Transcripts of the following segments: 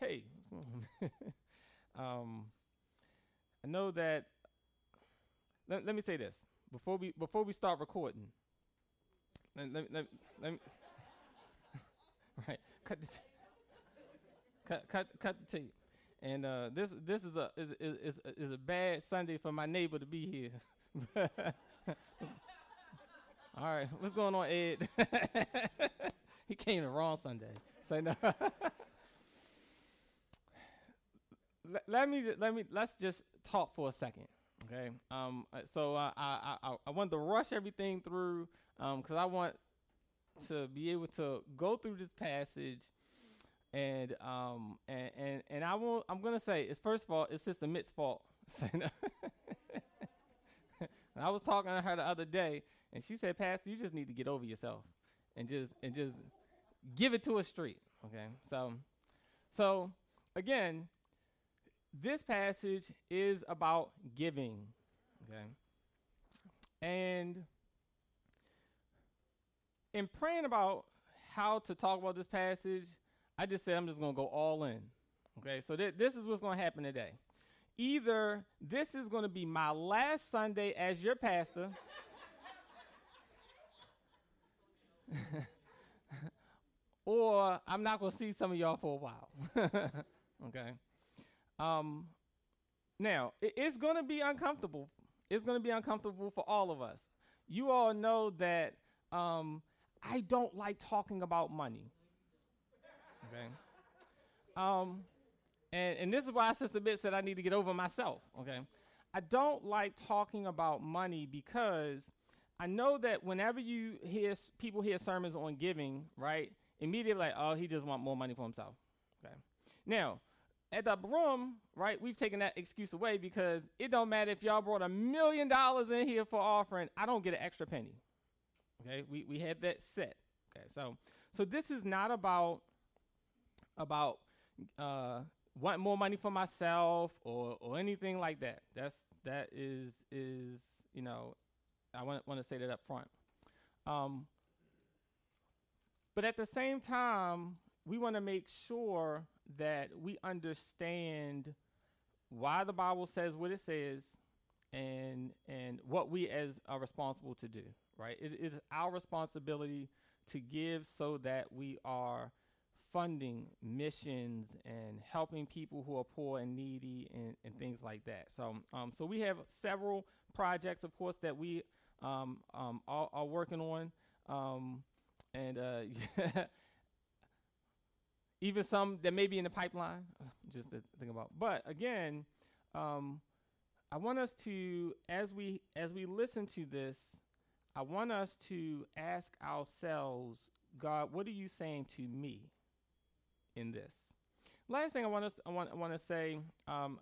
hey, um, I know that. Let, let me say this before we before we start recording. Let, let, let, let me, right, cut the t- cut cut cut the tape. And uh, this this is a is, is is a bad Sunday for my neighbor to be here. All right, what's going on, Ed? he came the wrong Sunday. Say no. Let, me let me let's just talk for a second, okay? Um, uh, so I I I I wanted to rush everything through um because I want to be able to go through this passage and um and and and I will I'm gonna say it's first of all it's Sister Mitt's fault. Say no. And I was talking to her the other day, and she said, "Pastor, you just need to get over yourself, and just and just give it to a street. Okay, so so again, this passage is about giving. Okay, and in praying about how to talk about this passage, I just said I'm just gonna go all in. Okay, so th- this is what's gonna happen today either this is going to be my last Sunday as your pastor, or I'm not going to see some of y'all for a while. okay. Um, now, it, it's going to be uncomfortable. It's going to be uncomfortable for all of us. You all know that um, I don't like talking about money. Okay. Um, and, and this is why I Sister Bit said I need to get over myself, okay? I don't like talking about money because I know that whenever you hear s- people hear sermons on giving, right, immediately like, oh, he just want more money for himself, okay? Now, at the room, right, we've taken that excuse away because it don't matter if y'all brought a million dollars in here for offering, I don't get an extra penny, okay? We, we had that set, okay? So, so this is not about, about, uh, want more money for myself or or anything like that. That's that is is you know, I want want to say that up front. Um, but at the same time, we want to make sure that we understand why the Bible says what it says and and what we as are responsible to do, right? It is our responsibility to give so that we are funding missions and helping people who are poor and needy and, and things like that. So, um, so we have several projects, of course, that we um, um, are, are working on, um, and uh, even some that may be in the pipeline. Just to think about. But again, um, I want us to, as we as we listen to this, I want us to ask ourselves, God, what are you saying to me? in this. Last thing I want to I want I want to say um,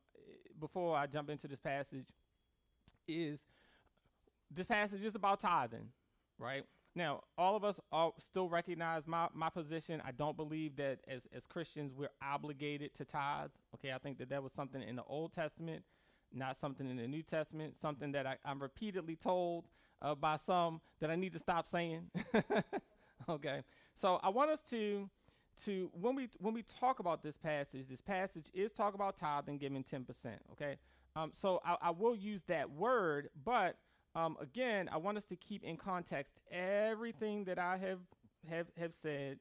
before I jump into this passage is this passage is about tithing, right? Now, all of us all still recognize my, my position. I don't believe that as, as Christians we're obligated to tithe. Okay, I think that that was something in the Old Testament, not something in the New Testament, something that I, I'm repeatedly told uh, by some that I need to stop saying. okay, so I want us to to when we when we talk about this passage, this passage is talk about tithing, giving ten percent. Okay, um, so I, I will use that word, but um, again, I want us to keep in context everything that I have have have said,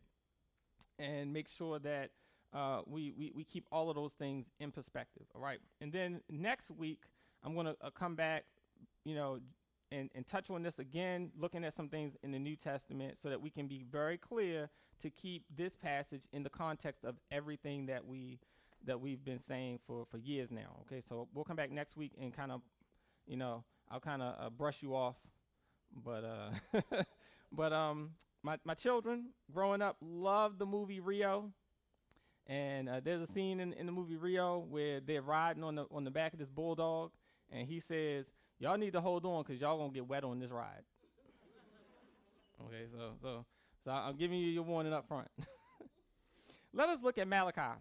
and make sure that uh, we, we we keep all of those things in perspective. All right, and then next week I'm going to uh, come back, you know, and, and touch on this again, looking at some things in the New Testament so that we can be very clear to keep this passage in the context of everything that we that we've been saying for, for years now. Okay, so we'll come back next week and kind of, you know, I'll kind of uh, brush you off, but uh, but um, my my children growing up loved the movie Rio, and uh, there's a scene in, in the movie Rio where they're riding on the on the back of this bulldog, and he says, "Y'all need to hold on because y'all gonna get wet on this ride." okay, so so so I'm giving you your warning up front. Let us look at Malachi,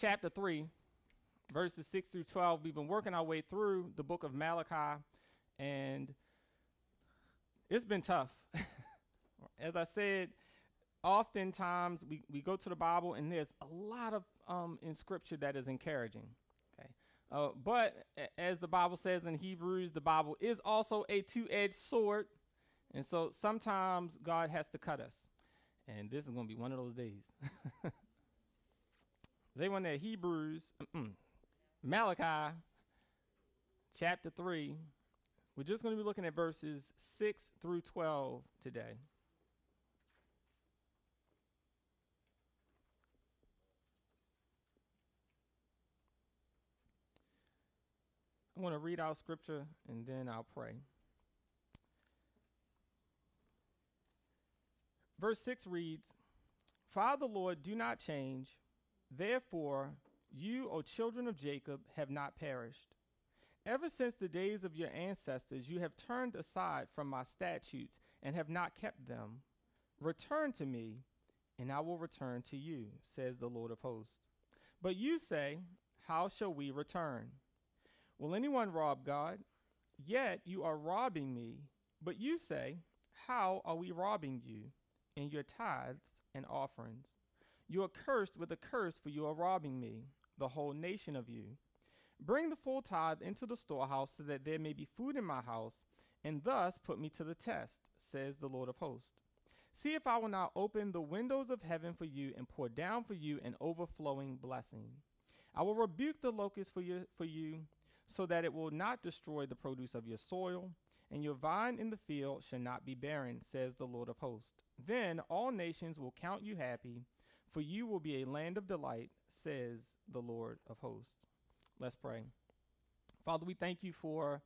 chapter three, verses six through twelve. We've been working our way through the book of Malachi, and it's been tough. As I said, oftentimes we, we go to the Bible and there's a lot of um, in Scripture that is encouraging. Okay, uh, but as the Bible says in Hebrews, the Bible is also a two-edged sword, and so sometimes God has to cut us, and this is going to be one of those days. they want that Hebrews, Malachi, chapter three. We're just going to be looking at verses six through twelve today. I want to read our scripture and then I'll pray. Verse 6 reads Father, Lord, do not change. Therefore, you, O children of Jacob, have not perished. Ever since the days of your ancestors, you have turned aside from my statutes and have not kept them. Return to me, and I will return to you, says the Lord of hosts. But you say, How shall we return? Will anyone rob God? Yet you are robbing me. But you say, How are we robbing you? In your tithes and offerings. You are cursed with a curse, for you are robbing me, the whole nation of you. Bring the full tithe into the storehouse, so that there may be food in my house, and thus put me to the test, says the Lord of hosts. See if I will not open the windows of heaven for you and pour down for you an overflowing blessing. I will rebuke the locust for you, for you so that it will not destroy the produce of your soil, and your vine in the field shall not be barren, says the Lord of hosts. Then all nations will count you happy, for you will be a land of delight, says the Lord of hosts. Let's pray. Father, we thank you for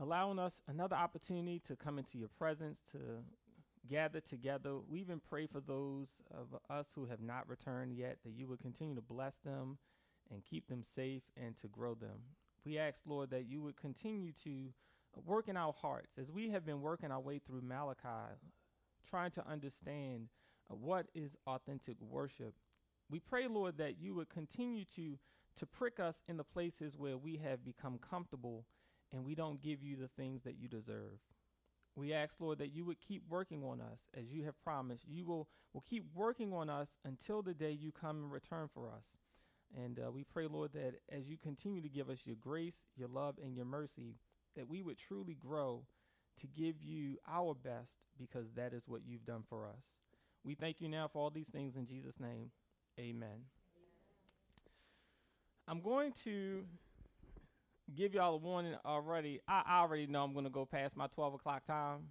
allowing us another opportunity to come into your presence, to gather together. We even pray for those of us who have not returned yet, that you would continue to bless them and keep them safe and to grow them. We ask, Lord, that you would continue to work in our hearts as we have been working our way through Malachi, trying to understand what is authentic worship. We pray, Lord, that you would continue to to prick us in the places where we have become comfortable and we don't give you the things that you deserve. We ask, Lord, that you would keep working on us as you have promised. You will, will keep working on us until the day you come and return for us. And uh, we pray, Lord, that as you continue to give us your grace, your love, and your mercy, that we would truly grow to give you our best because that is what you've done for us. We thank you now for all these things in Jesus' name. Amen. I'm going to give y'all a warning already. I, I already know I'm going to go past my 12 o'clock time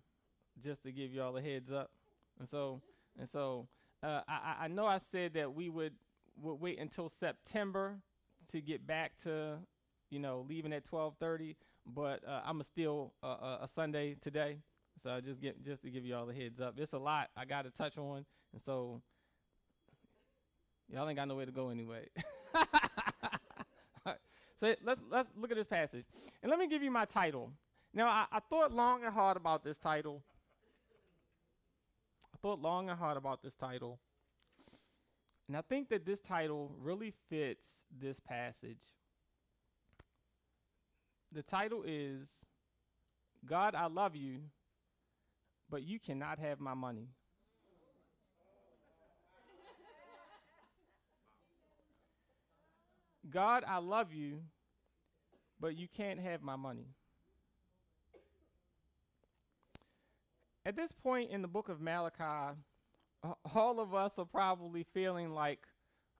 just to give y'all a heads up. And so, and so, uh, I, I know I said that we would, would wait until September to get back to, you know, leaving at 12:30. But uh, I'm a still uh, a Sunday today, so just get just to give y'all a heads up. It's a lot I got to touch on, and so y'all ain't got no way to go anyway. So let's let's look at this passage, and let me give you my title. Now I, I thought long and hard about this title. I thought long and hard about this title, and I think that this title really fits this passage. The title is God, I love you, but you cannot have my money. God, I love you, but you can't have my money. At this point in the book of Malachi, all of us are probably feeling like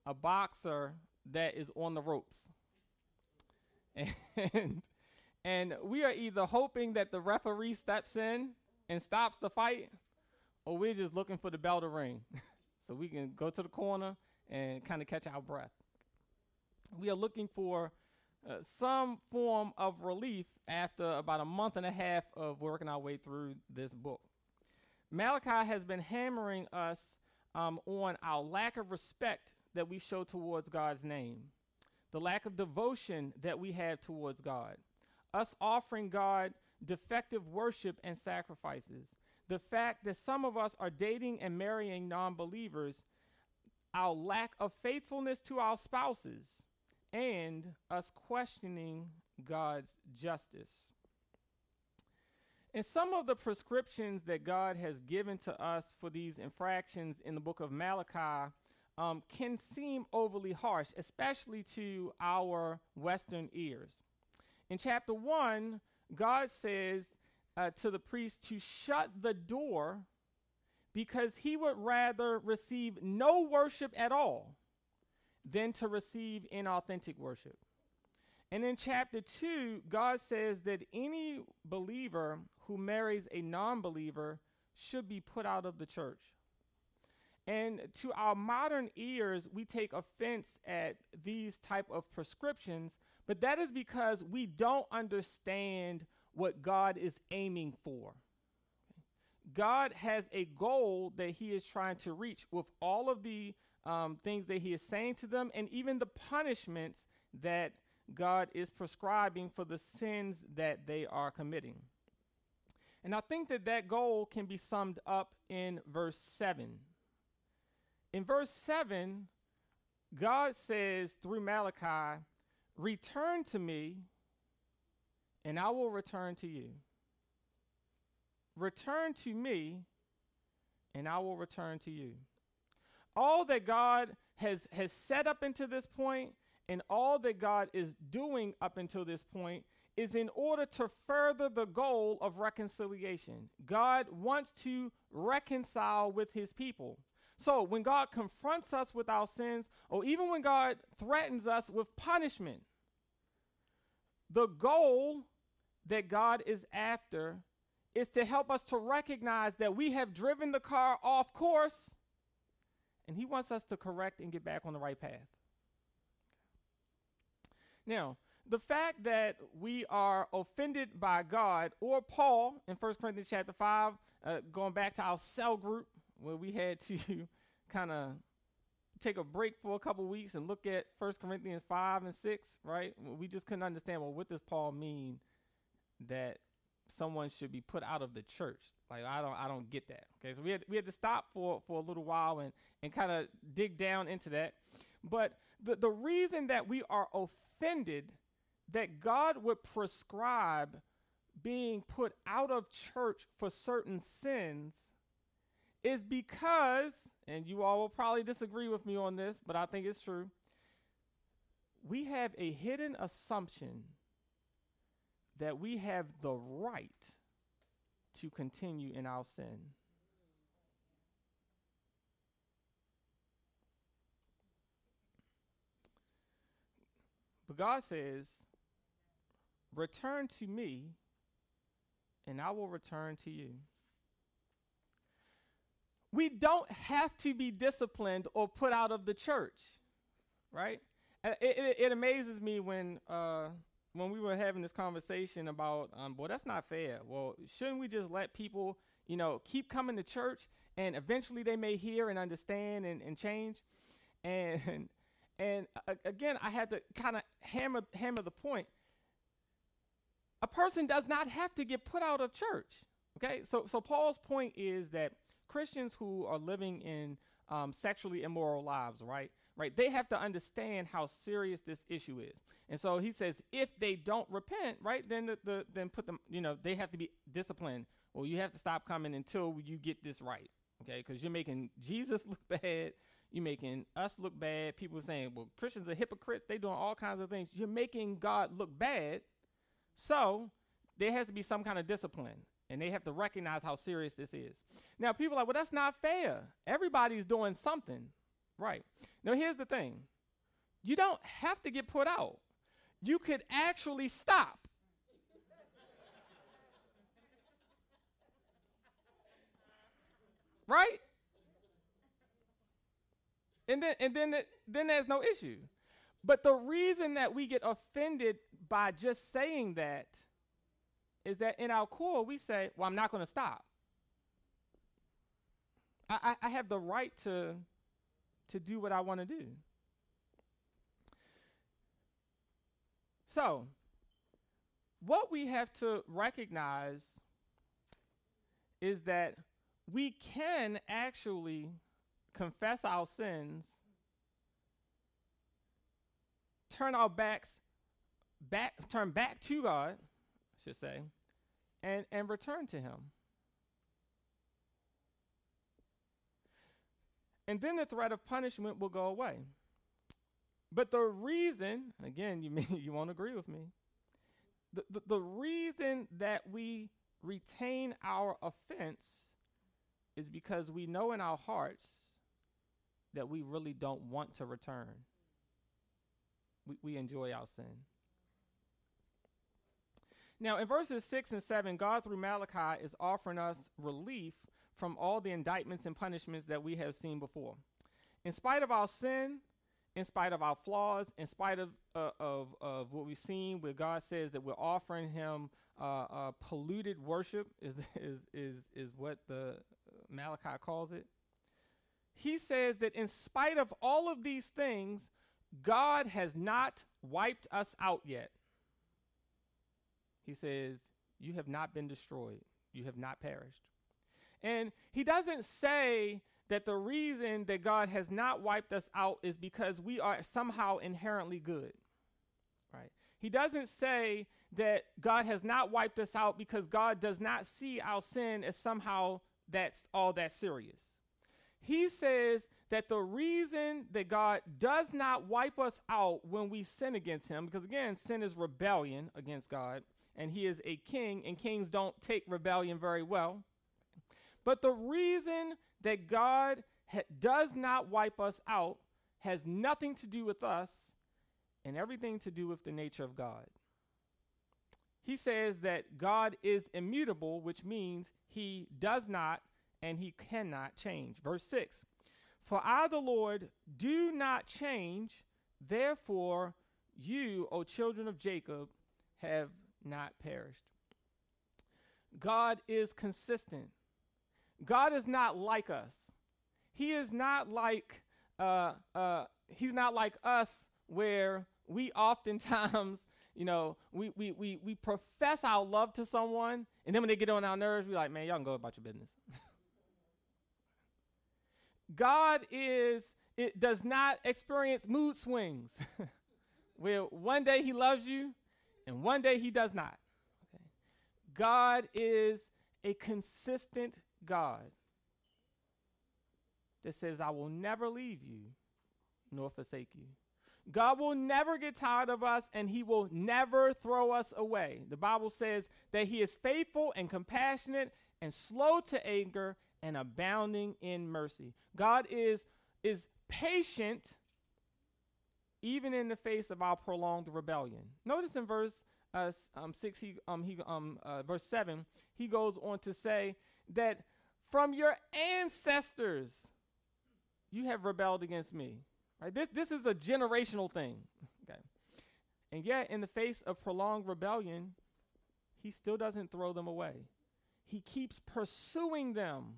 a boxer that is on the ropes. And, and we are either hoping that the referee steps in and stops the fight, or we're just looking for the bell to ring so we can go to the corner and kind of catch our breath we are looking for uh, some form of relief after about a month and a half of working our way through this book. Malachi has been hammering us um, on our lack of respect that we show towards God's name, the lack of devotion that we have towards God, us offering God defective worship and sacrifices, the fact that some of us are dating and marrying non believers, our lack of faithfulness to our spouses and us questioning God's justice. And some of the prescriptions that God has given to us for these infractions in the book of Malachi um, can seem overly harsh, especially to our Western ears. In chapter 1, God says uh, to the priest to shut the door because he would rather receive no worship at all than to receive inauthentic worship. And in chapter 2, God says that any believer who marries a non believer should be put out of the church. And to our modern ears, we take offense at these type of prescriptions, but that is because we don't understand what God is aiming for. God has a goal that he is trying to reach with all of the um, things that he is saying to them and even the punishments that God is prescribing for the sins that they are committing. And I think that that goal can be summed up in verse 7. In verse 7, God says through Malachi, Return to me, and I will return to you. Return to me, and I will return to you. All that God has, has set up into this point and all that God is doing up until this point is in order to further the goal of reconciliation. God wants to reconcile with his people. So when God confronts us with our sins, or even when God threatens us with punishment, the goal that God is after is to help us to recognize that we have driven the car off course and he wants us to correct and get back on the right path. Now, the fact that we are offended by God, or Paul in 1 Corinthians chapter 5, uh, going back to our cell group, where we had to kind of take a break for a couple weeks and look at 1 Corinthians 5 and 6, right? We just couldn't understand, well, what does Paul mean that someone should be put out of the church? Like I don't I don't get that. Okay, so we had we had to stop for for a little while and and kind of dig down into that. But the the reason that we are offended that God would prescribe being put out of church for certain sins is because, and you all will probably disagree with me on this, but I think it's true. We have a hidden assumption that we have the right to continue in our sin. But God says, Return to me, and I will return to you. We don't have to be disciplined or put out of the church, right? It, it, it amazes me when uh, when we were having this conversation about, um, well, that's not fair. Well, shouldn't we just let people, you know, keep coming to church and eventually they may hear and understand and, and change? And and again, I had to kind of hammer hammer the point. A person does not have to get put out of church. Okay, so so Paul's point is that Christians who are living in um, sexually immoral lives, right, right, they have to understand how serious this issue is. And so he says, if they don't repent, right, then the, the then put them, you know, they have to be disciplined. Well, you have to stop coming until you get this right, okay? Because you're making Jesus look bad you're making us look bad. People saying, well, Christians are hypocrites. they're doing all kinds of things. You're making God look bad. So there has to be some kind of discipline. And they have to recognize how serious this is. Now, people are like, well, that's not fair. Everybody's doing something. Right. Now, here's the thing you don't have to get put out, you could actually stop. right? and then and then then there's no issue. But the reason that we get offended by just saying that is that in our core we say, "Well, I'm not going to stop. I, I, I have the right to to do what I want to do." So, what we have to recognize is that we can actually confess our sins, turn our backs back, turn back to God, I should say, and, and return to him. And then the threat of punishment will go away. But the reason, again, you may, you won't agree with me, the, the, the reason that we retain our offense is because we know in our hearts that we really don't want to return. We, we enjoy our sin. Now, in verses 6 and 7, God through Malachi is offering us relief from all the indictments and punishments that we have seen before. In spite of our sin, in spite of our flaws, in spite of, uh, of, of what we've seen where God says that we're offering him uh, uh, polluted worship is, is, is, is what the Malachi calls it. He says that in spite of all of these things, God has not wiped us out yet. He says, You have not been destroyed, you have not perished. And he doesn't say that the reason that God has not wiped us out is because we are somehow inherently good. Right? He doesn't say that God has not wiped us out because God does not see our sin as somehow that's all that serious. He says that the reason that God does not wipe us out when we sin against him, because again, sin is rebellion against God, and he is a king, and kings don't take rebellion very well. But the reason that God ha- does not wipe us out has nothing to do with us and everything to do with the nature of God. He says that God is immutable, which means he does not and he cannot change. Verse 6 For I, the Lord, do not change, therefore you, O children of Jacob, have not perished. God is consistent. God is not like us. He is not like uh, uh, he's not like us where we oftentimes, you know, we, we, we, we profess our love to someone, and then when they get on our nerves, we're like, man, y'all can go about your business. God is it does not experience mood swings. where one day he loves you and one day he does not. Okay. God is a consistent God that says, I will never leave you nor forsake you. God will never get tired of us and he will never throw us away. The Bible says that he is faithful and compassionate and slow to anger and abounding in mercy. God is, is patient even in the face of our prolonged rebellion. Notice in verse uh, um, 6, he, um, he, um, uh, verse 7, he goes on to say that from your ancestors you have rebelled against me. Right? This, this is a generational thing. Okay. And yet, in the face of prolonged rebellion, he still doesn't throw them away. He keeps pursuing them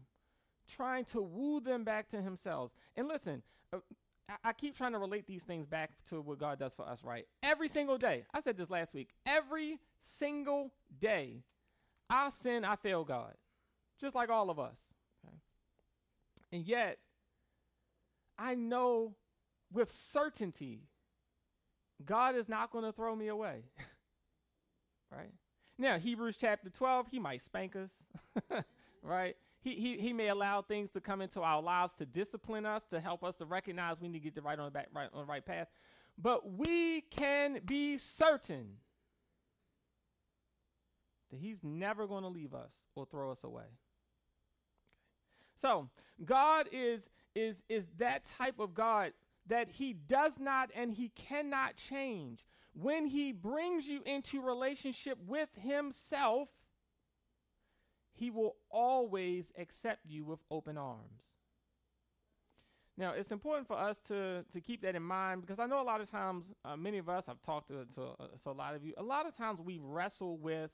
trying to woo them back to himself. And listen, uh, I, I keep trying to relate these things back to what God does for us, right? Every single day. I said this last week. Every single day, I sin, I fail God, just like all of us. Okay? And yet, I know with certainty God is not going to throw me away. right? Now, Hebrews chapter 12, he might spank us. right? he, he, he may allow things to come into our lives to discipline us, to help us to recognize we need to get the right on the back, right on the right path. But we can be certain that he's never going to leave us or throw us away. So God is is is that type of God that he does not and he cannot change. When he brings you into relationship with himself, he will always accept you with open arms. Now, it's important for us to, to keep that in mind because I know a lot of times, uh, many of us, I've talked to, to, uh, to, a lot of you, a lot of times we wrestle with,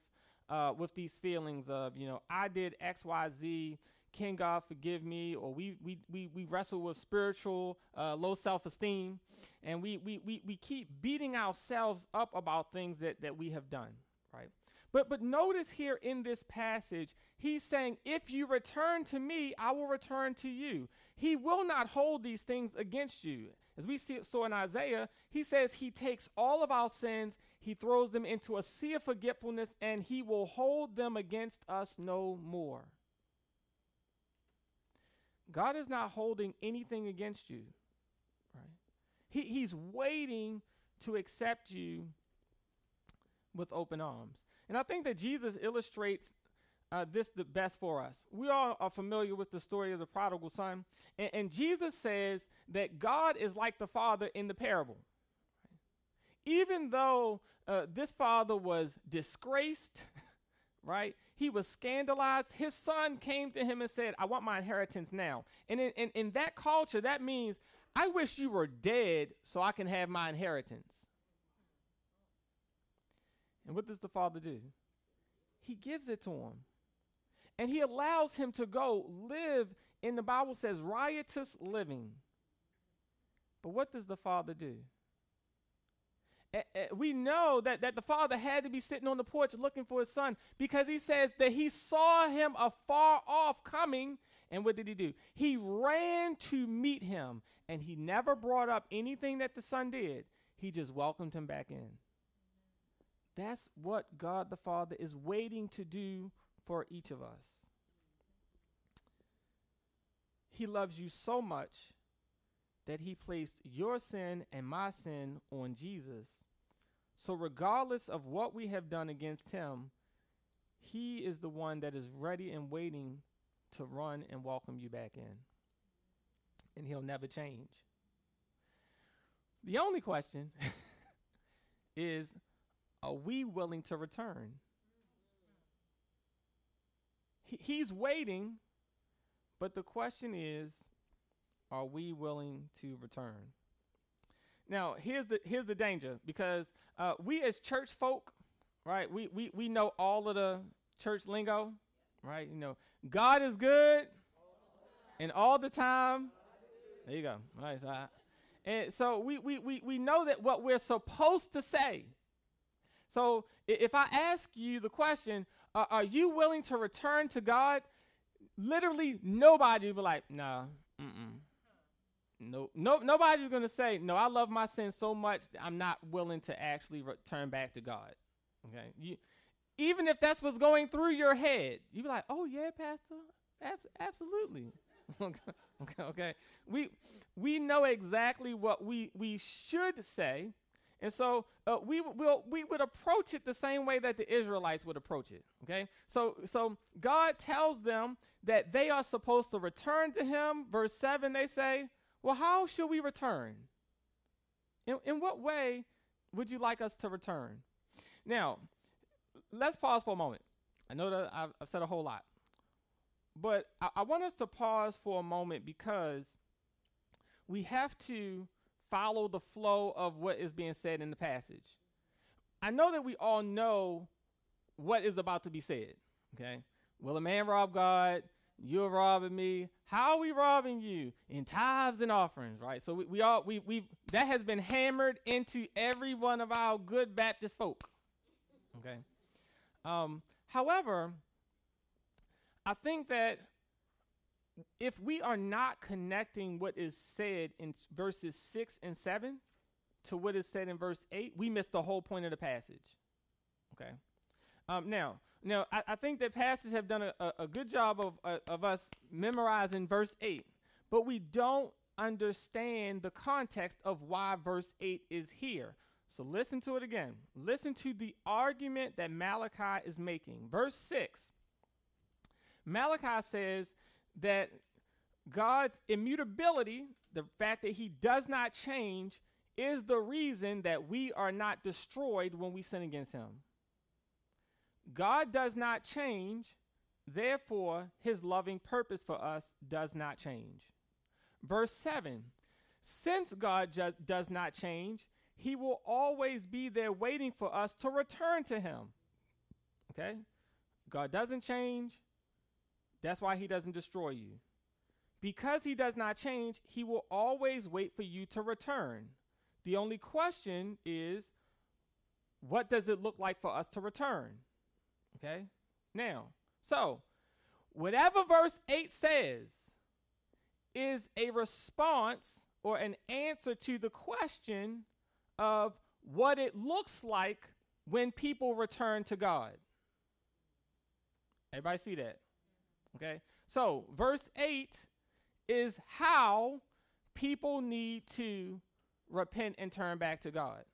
uh, with these feelings of, you know, I did X, Y, Z, can God forgive me? Or we, we, we, we wrestle with spiritual uh, low self esteem, and we, we, we, we keep beating ourselves up about things that, that we have done, right? But but notice here in this passage, he's saying, If you return to me, I will return to you. He will not hold these things against you. As we see, saw in Isaiah, he says he takes all of our sins, he throws them into a sea of forgetfulness, and he will hold them against us no more. God is not holding anything against you. Right? He, he's waiting to accept you with open arms. And I think that Jesus illustrates uh, this the best for us. We all are familiar with the story of the prodigal son. And, and Jesus says that God is like the father in the parable. Even though uh, this father was disgraced, right? He was scandalized. His son came to him and said, I want my inheritance now. And in, in, in that culture, that means, I wish you were dead so I can have my inheritance. And what does the father do? He gives it to him. And he allows him to go live in the Bible says riotous living. But what does the father do? Eh, eh, we know that, that the father had to be sitting on the porch looking for his son because he says that he saw him afar off coming. And what did he do? He ran to meet him and he never brought up anything that the son did. He just welcomed him back in. That's what God the Father is waiting to do for each of us. He loves you so much that he placed your sin and my sin on Jesus. So, regardless of what we have done against him, he is the one that is ready and waiting to run and welcome you back in. And he'll never change. The only question is are we willing to return? He, he's waiting, but the question is, are we willing to return? Now, here's the here's the danger because uh, we as church folk, right? We, we we know all of the church lingo, right? You know, God is good, and all the time. There you go. All right, so I, and so we, we we we know that what we're supposed to say so if I ask you the question, uh, are you willing to return to God? Literally nobody will be like, nah, mm-mm. No, no, nobody's going to say, no, I love my sin so much that I'm not willing to actually return back to God. Okay. You, even if that's what's going through your head, you be like, oh yeah, pastor, Abs- absolutely. okay, okay. We, we know exactly what we, we should say and so uh, we, will, we would approach it the same way that the Israelites would approach it. Okay? So, so God tells them that they are supposed to return to Him. Verse 7, they say, Well, how should we return? In, in what way would you like us to return? Now, let's pause for a moment. I know that I've, I've said a whole lot, but I, I want us to pause for a moment because we have to follow the flow of what is being said in the passage. I know that we all know what is about to be said. Okay. Will a man rob God? You're robbing me. How are we robbing you? In tithes and offerings, right? So we, we all we we that has been hammered into every one of our good Baptist folk. Okay. Um, however, I think that if we are not connecting what is said in verses 6 and 7 to what is said in verse 8, we miss the whole point of the passage. Okay? Um, now, now I, I, think that pastors have done a, a, a good job of, uh, of us memorizing verse 8, but we don't understand the context of why verse 8 is here. So listen to it again. Listen to the argument that Malachi is making. Verse 6 Malachi says that God's immutability, the fact that he does not change, is the reason that we are not destroyed when we sin against him. God does not change, therefore, his loving purpose for us does not change. Verse 7 Since God ju- does not change, he will always be there waiting for us to return to him. Okay? God doesn't change, that's why he doesn't destroy you. Because he does not change, he will always wait for you to return. The only question is what does it look like for us to return? Okay? Now, so whatever verse 8 says is a response or an answer to the question of what it looks like when people return to God. Everybody see that? Okay? So, verse 8 is how people need to repent and turn back to God.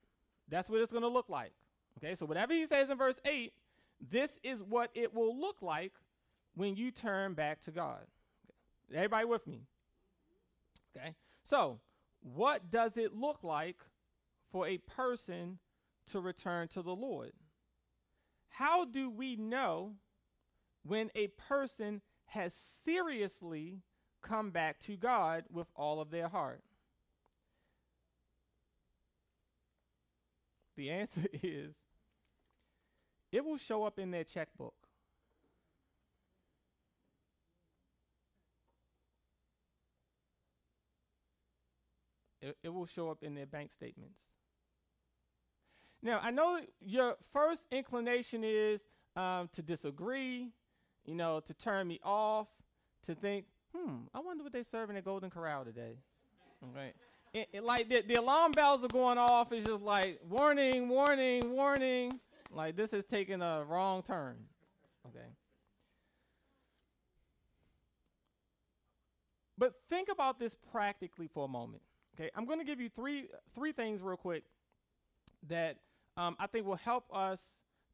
That's what it's going to look like. Okay? So, whatever he says in verse 8, this is what it will look like when you turn back to God. Okay. Everybody with me? Okay? So, what does it look like for a person to return to the Lord? How do we know when a person has seriously come back to God with all of their heart? The answer is it will show up in their checkbook. It, it will show up in their bank statements. Now, I know your first inclination is um, to disagree, you know, to turn me off, to think, hmm, I wonder what they're serving at Golden Corral today. Okay. It, it, like the, the alarm bells are going off. It's just like warning, warning, warning. Like this is taking a wrong turn. Okay. But think about this practically for a moment. Okay, I'm going to give you three three things real quick that um, I think will help us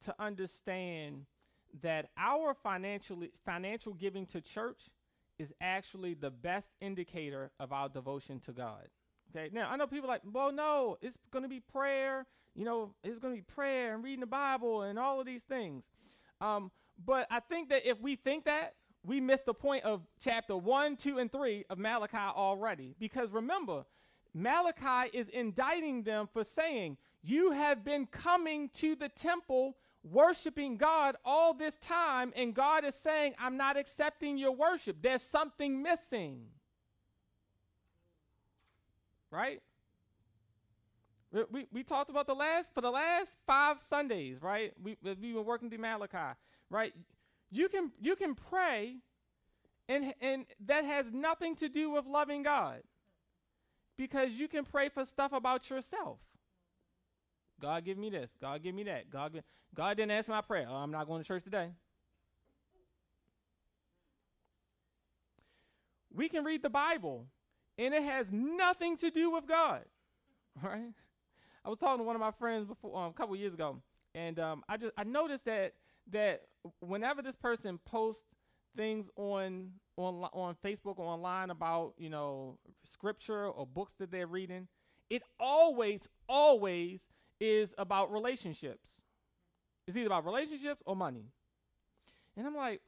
to understand that our financial financial giving to church is actually the best indicator of our devotion to God. Okay, now I know people like, well, no, it's going to be prayer. You know, it's going to be prayer and reading the Bible and all of these things. Um, but I think that if we think that, we miss the point of chapter one, two, and three of Malachi already. Because remember, Malachi is indicting them for saying, You have been coming to the temple worshiping God all this time, and God is saying, I'm not accepting your worship. There's something missing. Right? We, we, talked about the last, for the last five Sundays, right? We, we've been working through Malachi, right? You can, you can pray, and, and that has nothing to do with loving God because you can pray for stuff about yourself. God give me this. God give me that. God, God didn't answer my prayer. Oh, I'm not going to church today. We can read the Bible, and it has nothing to do with God. Right? I was talking to one of my friends before um, a couple years ago, and um, I just I noticed that that whenever this person posts things on on on Facebook or online about you know scripture or books that they're reading, it always always is about relationships. It's either about relationships or money. And I'm like,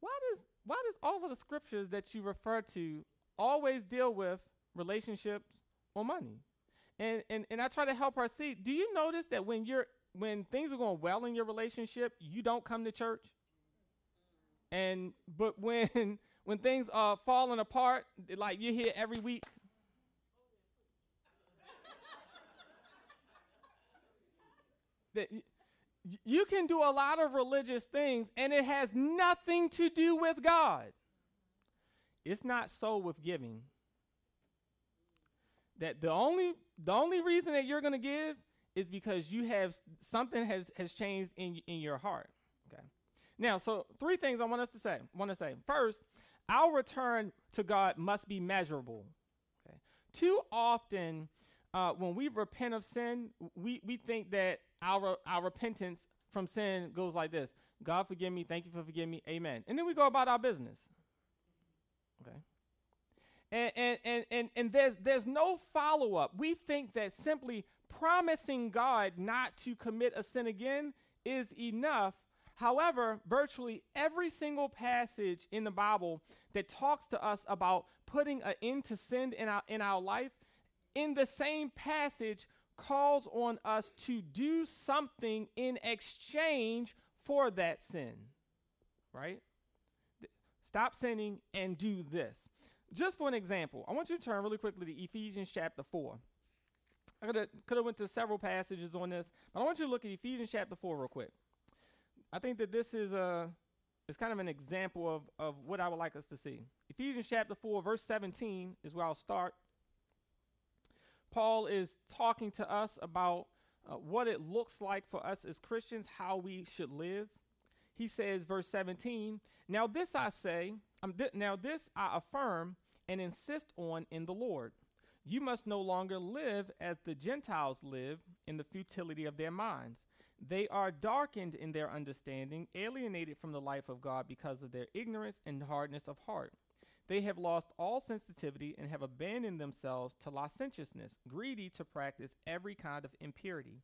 why does why does all of the scriptures that you refer to always deal with relationships or money? And and and I try to help her see, do you notice that when you're when things are going well in your relationship, you don't come to church? And but when when things are falling apart, like you're here every week. that you can do a lot of religious things and it has nothing to do with God. It's not so with giving. That the only the only reason that you're going to give is because you have something has has changed in in your heart. Okay. Now, so three things I want us to say. Want to say first, our return to God must be measurable. Okay. Too often, uh, when we repent of sin, we we think that our our repentance from sin goes like this: God forgive me, thank you for forgiving me, Amen. And then we go about our business. And and and and, and there's there's no follow up. We think that simply promising God not to commit a sin again is enough However, virtually every single passage in the Bible that talks to us about putting an end to sin in our, in our life, in the same passage, calls on us to do something in exchange for that sin. Right? Stop sinning and do this. Just for an example, I want you to turn really quickly to Ephesians chapter 4. I could have went to several passages on this, but I want you to look at Ephesians chapter 4 real quick I think that this is a it's kind of an example of, of what I would like us to see. Ephesians chapter 4, verse 17 is where I'll start. Paul is talking to us about uh, what it looks like for us as Christians, how we should live. He says, verse 17, Now this I say, um, th- now this I affirm and insist on in the Lord. You must no longer live as the Gentiles live in the futility of their minds they are darkened in their understanding, alienated from the life of God because of their ignorance and hardness of heart. They have lost all sensitivity and have abandoned themselves to licentiousness, greedy to practice every kind of impurity.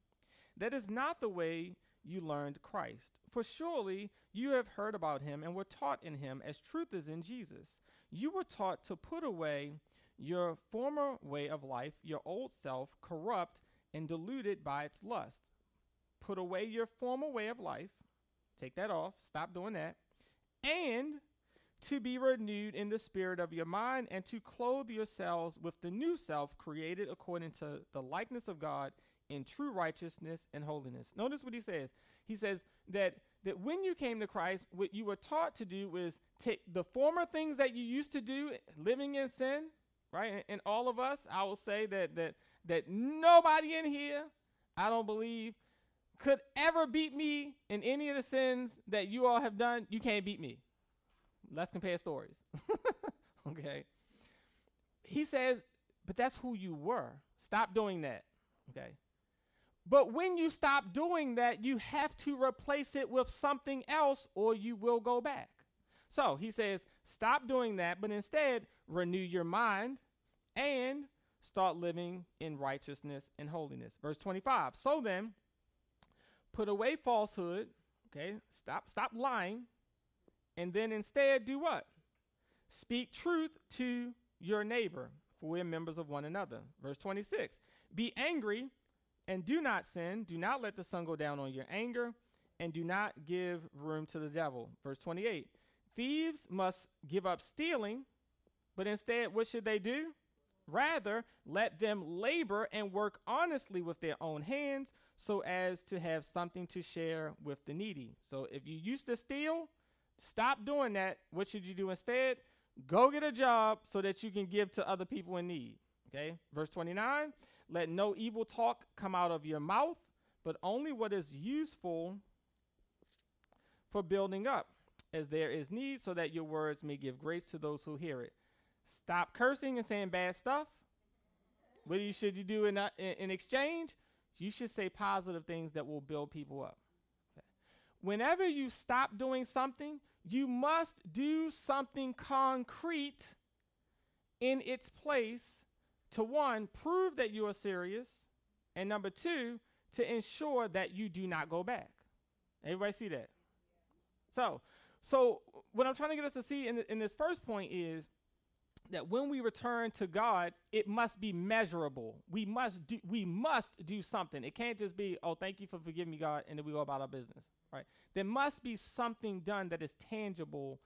That is not the way you learned Christ. For surely you have heard about him and were taught in him as truth is in Jesus. You were taught to put away your former way of life, your old self, corrupt and deluded by its lust put away your former way of life, take that off, stop doing that, and to be renewed in the spirit of your mind, and to clothe yourselves with the new self created according to the likeness of God in true righteousness and holiness. Notice what he says. He says that that when you came to Christ, what you were taught to do was take the former things that you used to do, living in sin, right? And, and all of us, I will say that that that nobody in here, I don't believe, could ever beat me in any of the sins that you all have done, you can't beat me. Let's compare stories. okay. He says, but that's who you were. Stop doing that. Okay. But when you stop doing that, you have to replace it with something else or you will go back. So he says, stop doing that, but instead renew your mind and start living in righteousness and holiness. Verse 25. So then, put away falsehood, okay? Stop stop lying and then instead do what? Speak truth to your neighbor, for we are members of one another. Verse 26. Be angry and do not sin. Do not let the sun go down on your anger and do not give room to the devil. Verse 28. Thieves must give up stealing, but instead, what should they do? Rather, let them labor and work honestly with their own hands so as to have something to share with the needy. So if you used to steal, stop doing that. What should you do instead? Go get a job so that you can give to other people in need. Okay? Verse 29 Let no evil talk come out of your mouth, but only what is useful for building up, as there is need, so that your words may give grace to those who hear it. Stop cursing and saying bad stuff. What you, should you do in, uh, in, exchange? You should say positive things that will build people up. Okay. Whenever you stop doing something, you must do something concrete in its place to one, prove that you are serious, and number two, to ensure that you do not go back. Everybody see that? So, so what I'm trying to get us to see in, in this first point is that when we return to God, it must be measurable. We must do we must do something. It can't just be, oh, thank you for forgiving me, God, and then we go about our business. Right? There must be something done that is tangible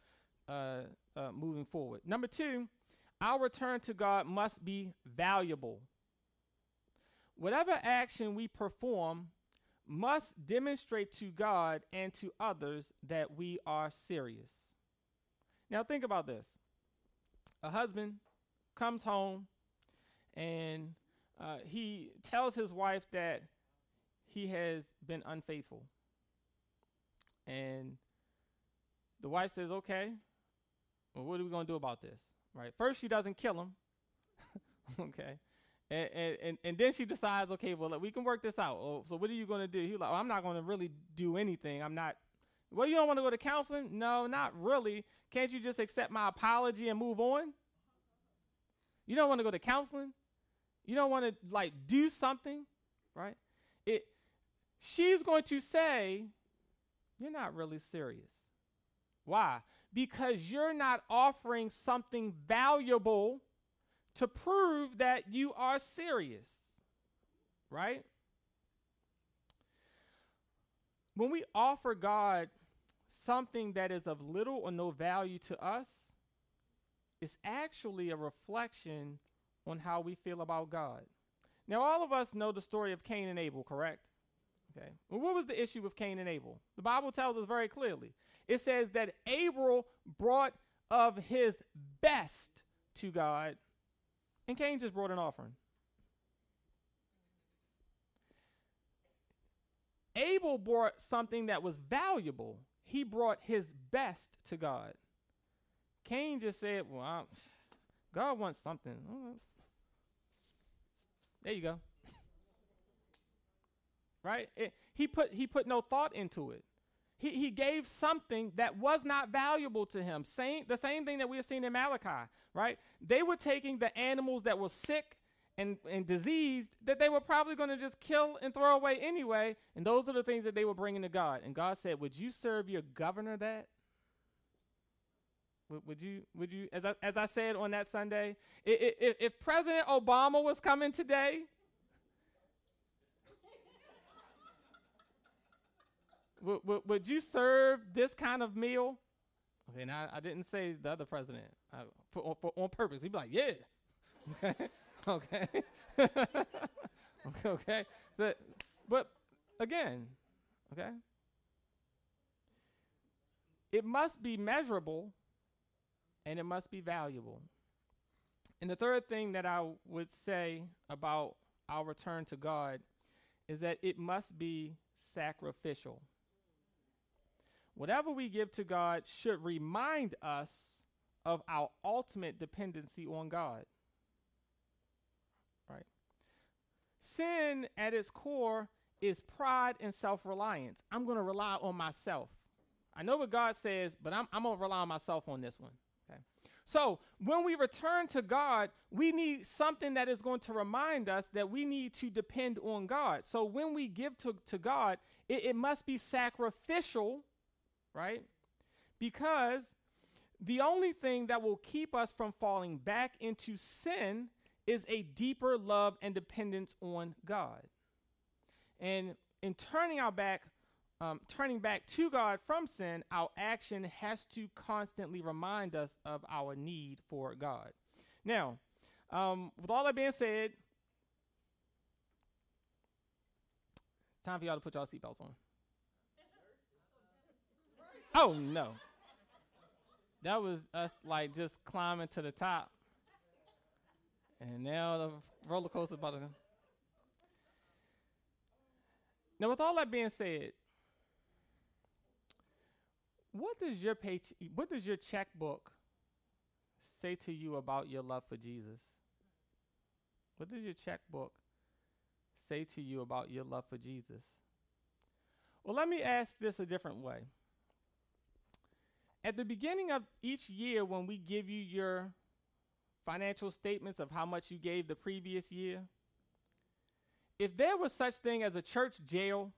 uh, uh, moving forward. Number two, our return to God must be valuable. Whatever action we perform must demonstrate to God and to others that we are serious. Now, think about this a husband comes home and uh, he tells his wife that he has been unfaithful. And the wife says, okay, well, what are we going to do about this? Right? First, she doesn't kill him. okay. And, and, and then she decides, okay, well, we can work this out. Oh, so what are you going to do? He's like, well, I'm not going to really do anything. I'm not well, you don't want to go to counseling? No, not really. Can't you just accept my apology and move on? You don't want to go to counseling? You don't want to like do something, right? It she's going to say you're not really serious. Why? Because you're not offering something valuable to prove that you are serious. Right? When we offer God something that is of little or no value to us, it's actually a reflection on how we feel about God. Now, all of us know the story of Cain and Abel, correct? Okay. Well, what was the issue with Cain and Abel? The Bible tells us very clearly. It says that Abel brought of his best to God, and Cain just brought an offering. Abel brought something that was valuable. He brought his best to God. Cain just said, Well, I'm, God wants something. There you go. right? It, he put he put no thought into it. He, he gave something that was not valuable to him. Same, the same thing that we have seen in Malachi, right? They were taking the animals that were sick and, and diseased that they were probably going to just kill and throw away anyway. And those are the things that they were bringing to God. And God said, Would you serve your governor that? Would, you, would you, as I, as I said on that Sunday, if, if President Obama was coming today, would, would, you serve this kind of meal? Okay, now I didn't say the other president uh, for, for, on purpose. He'd be like, yeah. okay. okay. okay. The, but again, okay, it must be measurable and it must be valuable. And the third thing that I would say about our return to God is that it must be sacrificial. Whatever we give to God should remind us of our ultimate dependency on God. Right? Sin at its core is pride and self reliance. I'm going to rely on myself. I know what God says, but I'm, I'm going to rely on myself on this one. Okay. So when we return to God, we need something that is going to remind us that we need to depend on God. So when we give to, to God, it, it must be sacrificial, right? Because the only thing that will keep us from falling back into sin is a deeper love and dependence on God. And in turning our back um, turning back to God from sin, our action has to constantly remind us of our need for God. Now, um, with all that being said, it's time for y'all to put y'all seatbelts on. Oh no. That was us like just climbing to the top. And now the roller coaster about to Now with all that being said, what does your pay what does your checkbook say to you about your love for Jesus? What does your checkbook say to you about your love for Jesus? Well, let me ask this a different way. At the beginning of each year, when we give you your financial statements of how much you gave the previous year, if there was such thing as a church jail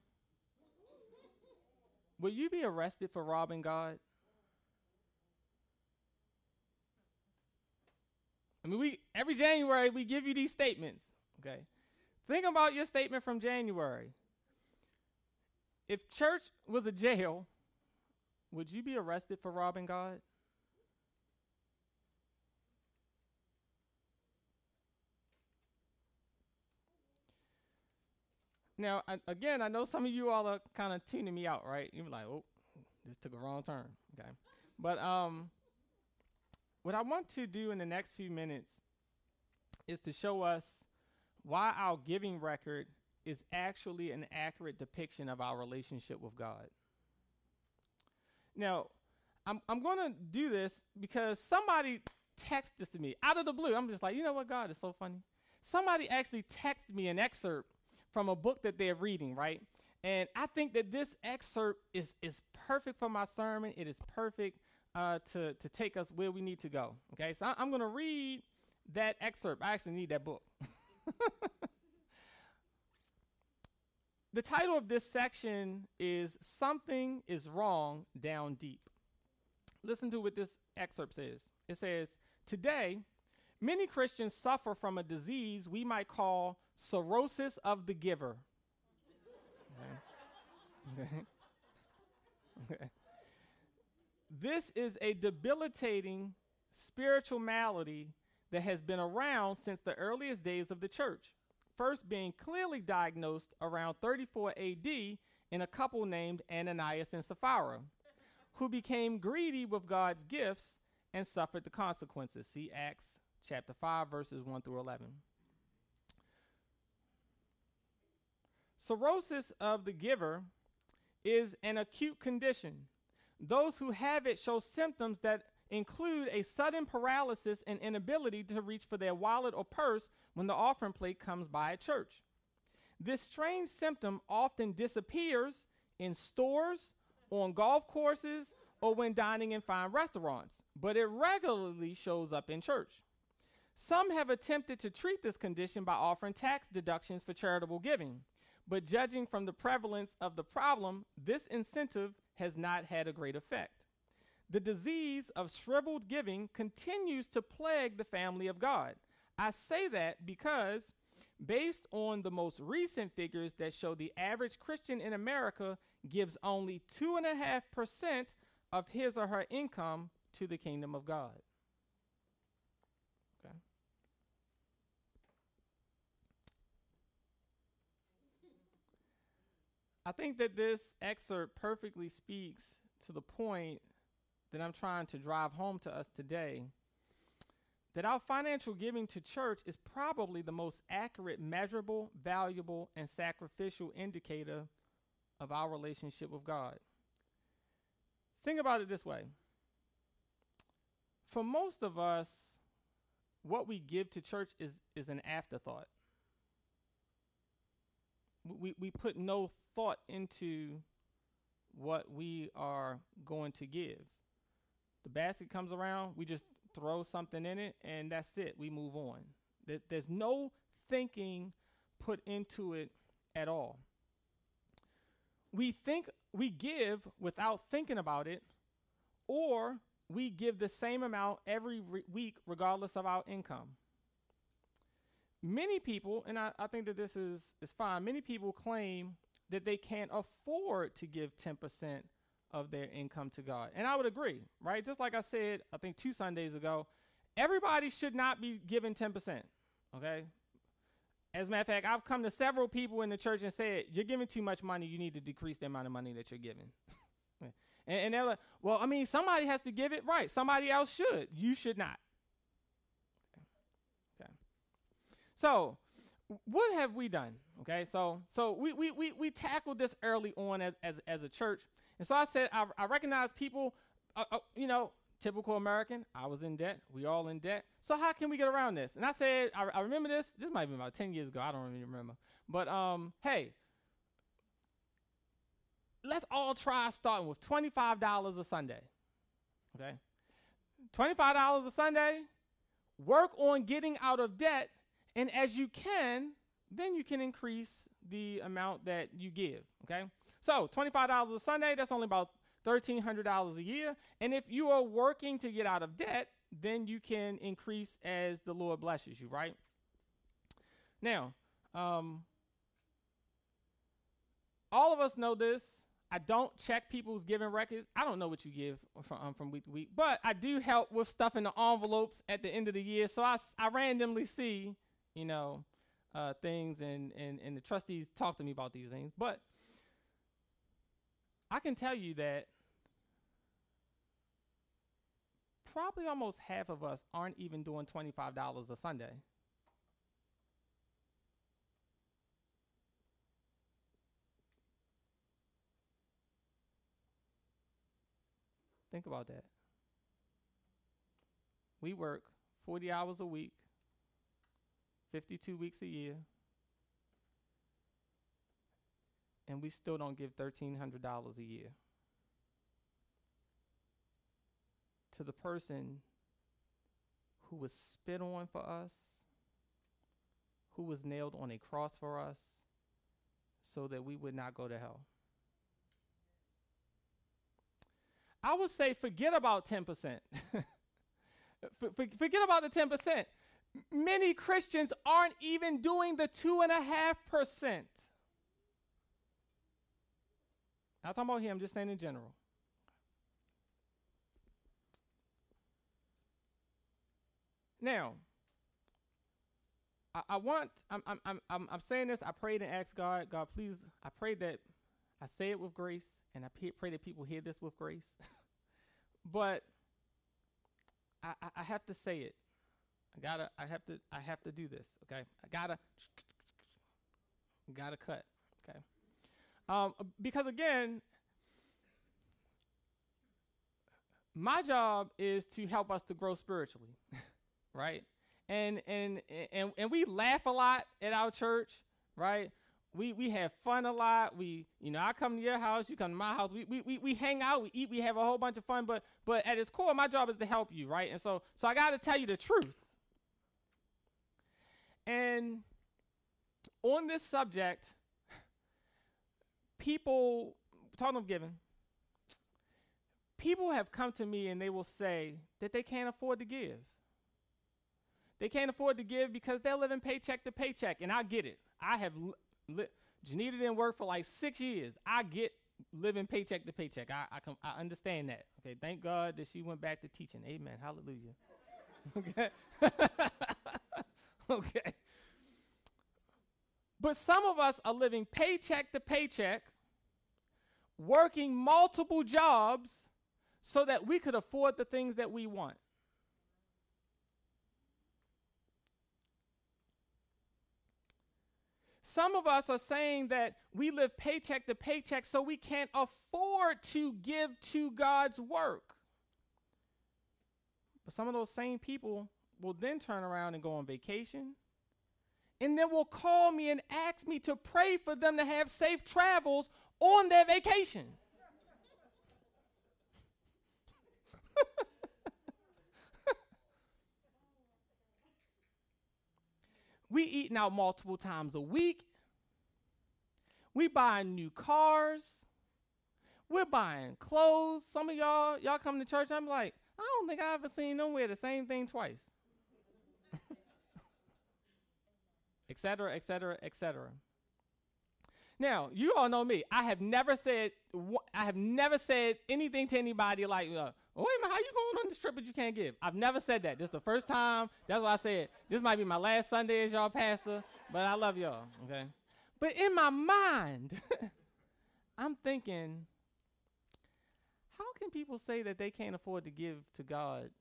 would you be arrested for robbing God? I mean, we every January we give you these statements. Okay, think about your statement from January. If church was a jail, would you be arrested for robbing God? Now, I, again, I know some of you all are kind of tuning me out, right? You're like, oh, this took a wrong turn. Okay. But um, what I want to do in the next few minutes is to show us why our giving record is actually an accurate depiction of our relationship with God. Now, I'm, I'm going to do this because somebody texted this to me out of the blue. I'm just like, you know what, God is so funny. Somebody actually texted me an excerpt from a book that they're reading, right? And I think that this excerpt is, is perfect for my sermon. It is perfect uh, to, to take us where we need to go. Okay, so I, I'm going to read that excerpt. I actually need that book. the title of this section is Something is Wrong Down Deep. Listen to what this excerpt says. It says, Today, many Christians suffer from a disease we might call cirrhosis of the giver. Okay. okay. This is a debilitating spiritual malady that has been around since the earliest days of the church. First being clearly diagnosed around 34 AD in a couple named Ananias and Sapphira, who became greedy with God's gifts and suffered the consequences. See Acts chapter 5, verses 1 through 11. Cirrhosis of the giver is an acute condition. Those who have it show symptoms that include a sudden paralysis and inability to reach for their wallet or purse when the offering plate comes by at church. This strange symptom often disappears in stores, on golf courses, or when dining in fine restaurants, but it regularly shows up in church. Some have attempted to treat this condition by offering tax deductions for charitable giving, but judging from the prevalence of the problem, this incentive has not had a great effect. The disease of shriveled giving continues to plague the family of God. I say that because, based on the most recent figures that show the average Christian in America gives only 2.5% of his or her income to the kingdom of God. Okay. I think that this excerpt perfectly speaks to the point that I'm trying to drive home to us today that our financial giving to church is probably the most accurate, measurable, valuable, and sacrificial indicator of our relationship with God. Think about it this way for most of us, what we give to church is, is an afterthought. We, we put no thought into what we are going to give. The basket comes around, we just throw something in it, and that's it. We move on. There's no thinking put into it at all. We think we give without thinking about it, or we give the same amount every re- week, regardless of our income. Many people, and I, I think that this is, is fine, many people claim that they can't afford to give 10% of their income to God. And I would agree, right? Just like I said, I think two Sundays ago, everybody should not be giving 10%, okay? As a matter of fact, I've come to several people in the church and said, You're giving too much money. You need to decrease the amount of money that you're giving. and, and, they're like, Well, I mean, somebody has to give it right. Somebody else should. You should not. Okay. okay. So, what have we done? Okay, so so we we we, we tackled this early on as, as, as a church. And so I said, I, I recognize people, uh, uh, you know, typical American. I was in debt. We all in debt. So how can we get around this? And I said, I, I remember this. This might be about 10 years ago. I don't even remember. But um, hey, let's all try starting with $25 a Sunday. Okay? $25 a Sunday. Work on getting out of debt. And as you can, then you can increase the amount that you give. Okay? So $25 a Sunday, that's only about $1,300 a year. And if you are working to get out of debt, then you can increase as the Lord blesses you, right? Now, um, all of us know this. I don't check people's giving records. I don't know what you give from, um, from week to week, but I do help with stuff in the envelopes at the end of the year. So I, I randomly see, you know, uh, things, and, and, and the trustees talk to me about these things. But I can tell you that probably almost half of us aren't even doing $25 a Sunday. Think about that. We work 40 hours a week, 52 weeks a year, and we still don't give $1,300 a year to the person who was spit on for us, who was nailed on a cross for us, so that we would not go to hell. I would say forget about 10%. forget about the 10%. Many Christians aren't even doing the 2.5%. Not talking about him, just saying in general. Now, I, I want I'm, I'm I'm I'm saying this. I prayed and asked God, God, please. I pray that I say it with grace, and I pray that people hear this with grace. but I I have to say it. I gotta. I have to. I have to do this. Okay. I gotta. Gotta cut. Okay. Um, because again, my job is to help us to grow spiritually, right? And and and and we laugh a lot at our church, right? We we have fun a lot. We you know I come to your house, you come to my house. We we we, we hang out, we eat, we have a whole bunch of fun. But but at its core, my job is to help you, right? And so so I got to tell you the truth. And on this subject, people talking of giving, people have come to me and they will say that they can't afford to give. They can't afford to give because they're living paycheck to paycheck, and I get it. I have li- Janita didn't work for like six years. I get living paycheck to paycheck. I I, com- I understand that. Okay, thank God that she went back to teaching. Amen. Hallelujah. okay. okay. But some of us are living paycheck to paycheck, working multiple jobs so that we could afford the things that we want. Some of us are saying that we live paycheck to paycheck so we can't afford to give to God's work. But some of those same people will then turn around and go on vacation and then will call me and ask me to pray for them to have safe travels on their vacation. we eating out multiple times a week. We buying new cars. We're buying clothes. Some of y'all, y'all come to church. I'm like, I don't think I ever seen them wear the same thing twice. Etc. Etc. Etc. Now, you all know me. I have never said I have never said anything to anybody like, uh, oh, wait a minute, how you going on this trip but you can't give? I've never said that. This is the first time. That's why I said this might be my last Sunday as y'all pastor, but I love y'all. Okay. But in my mind, I'm thinking, how can people say that they can't afford to give to God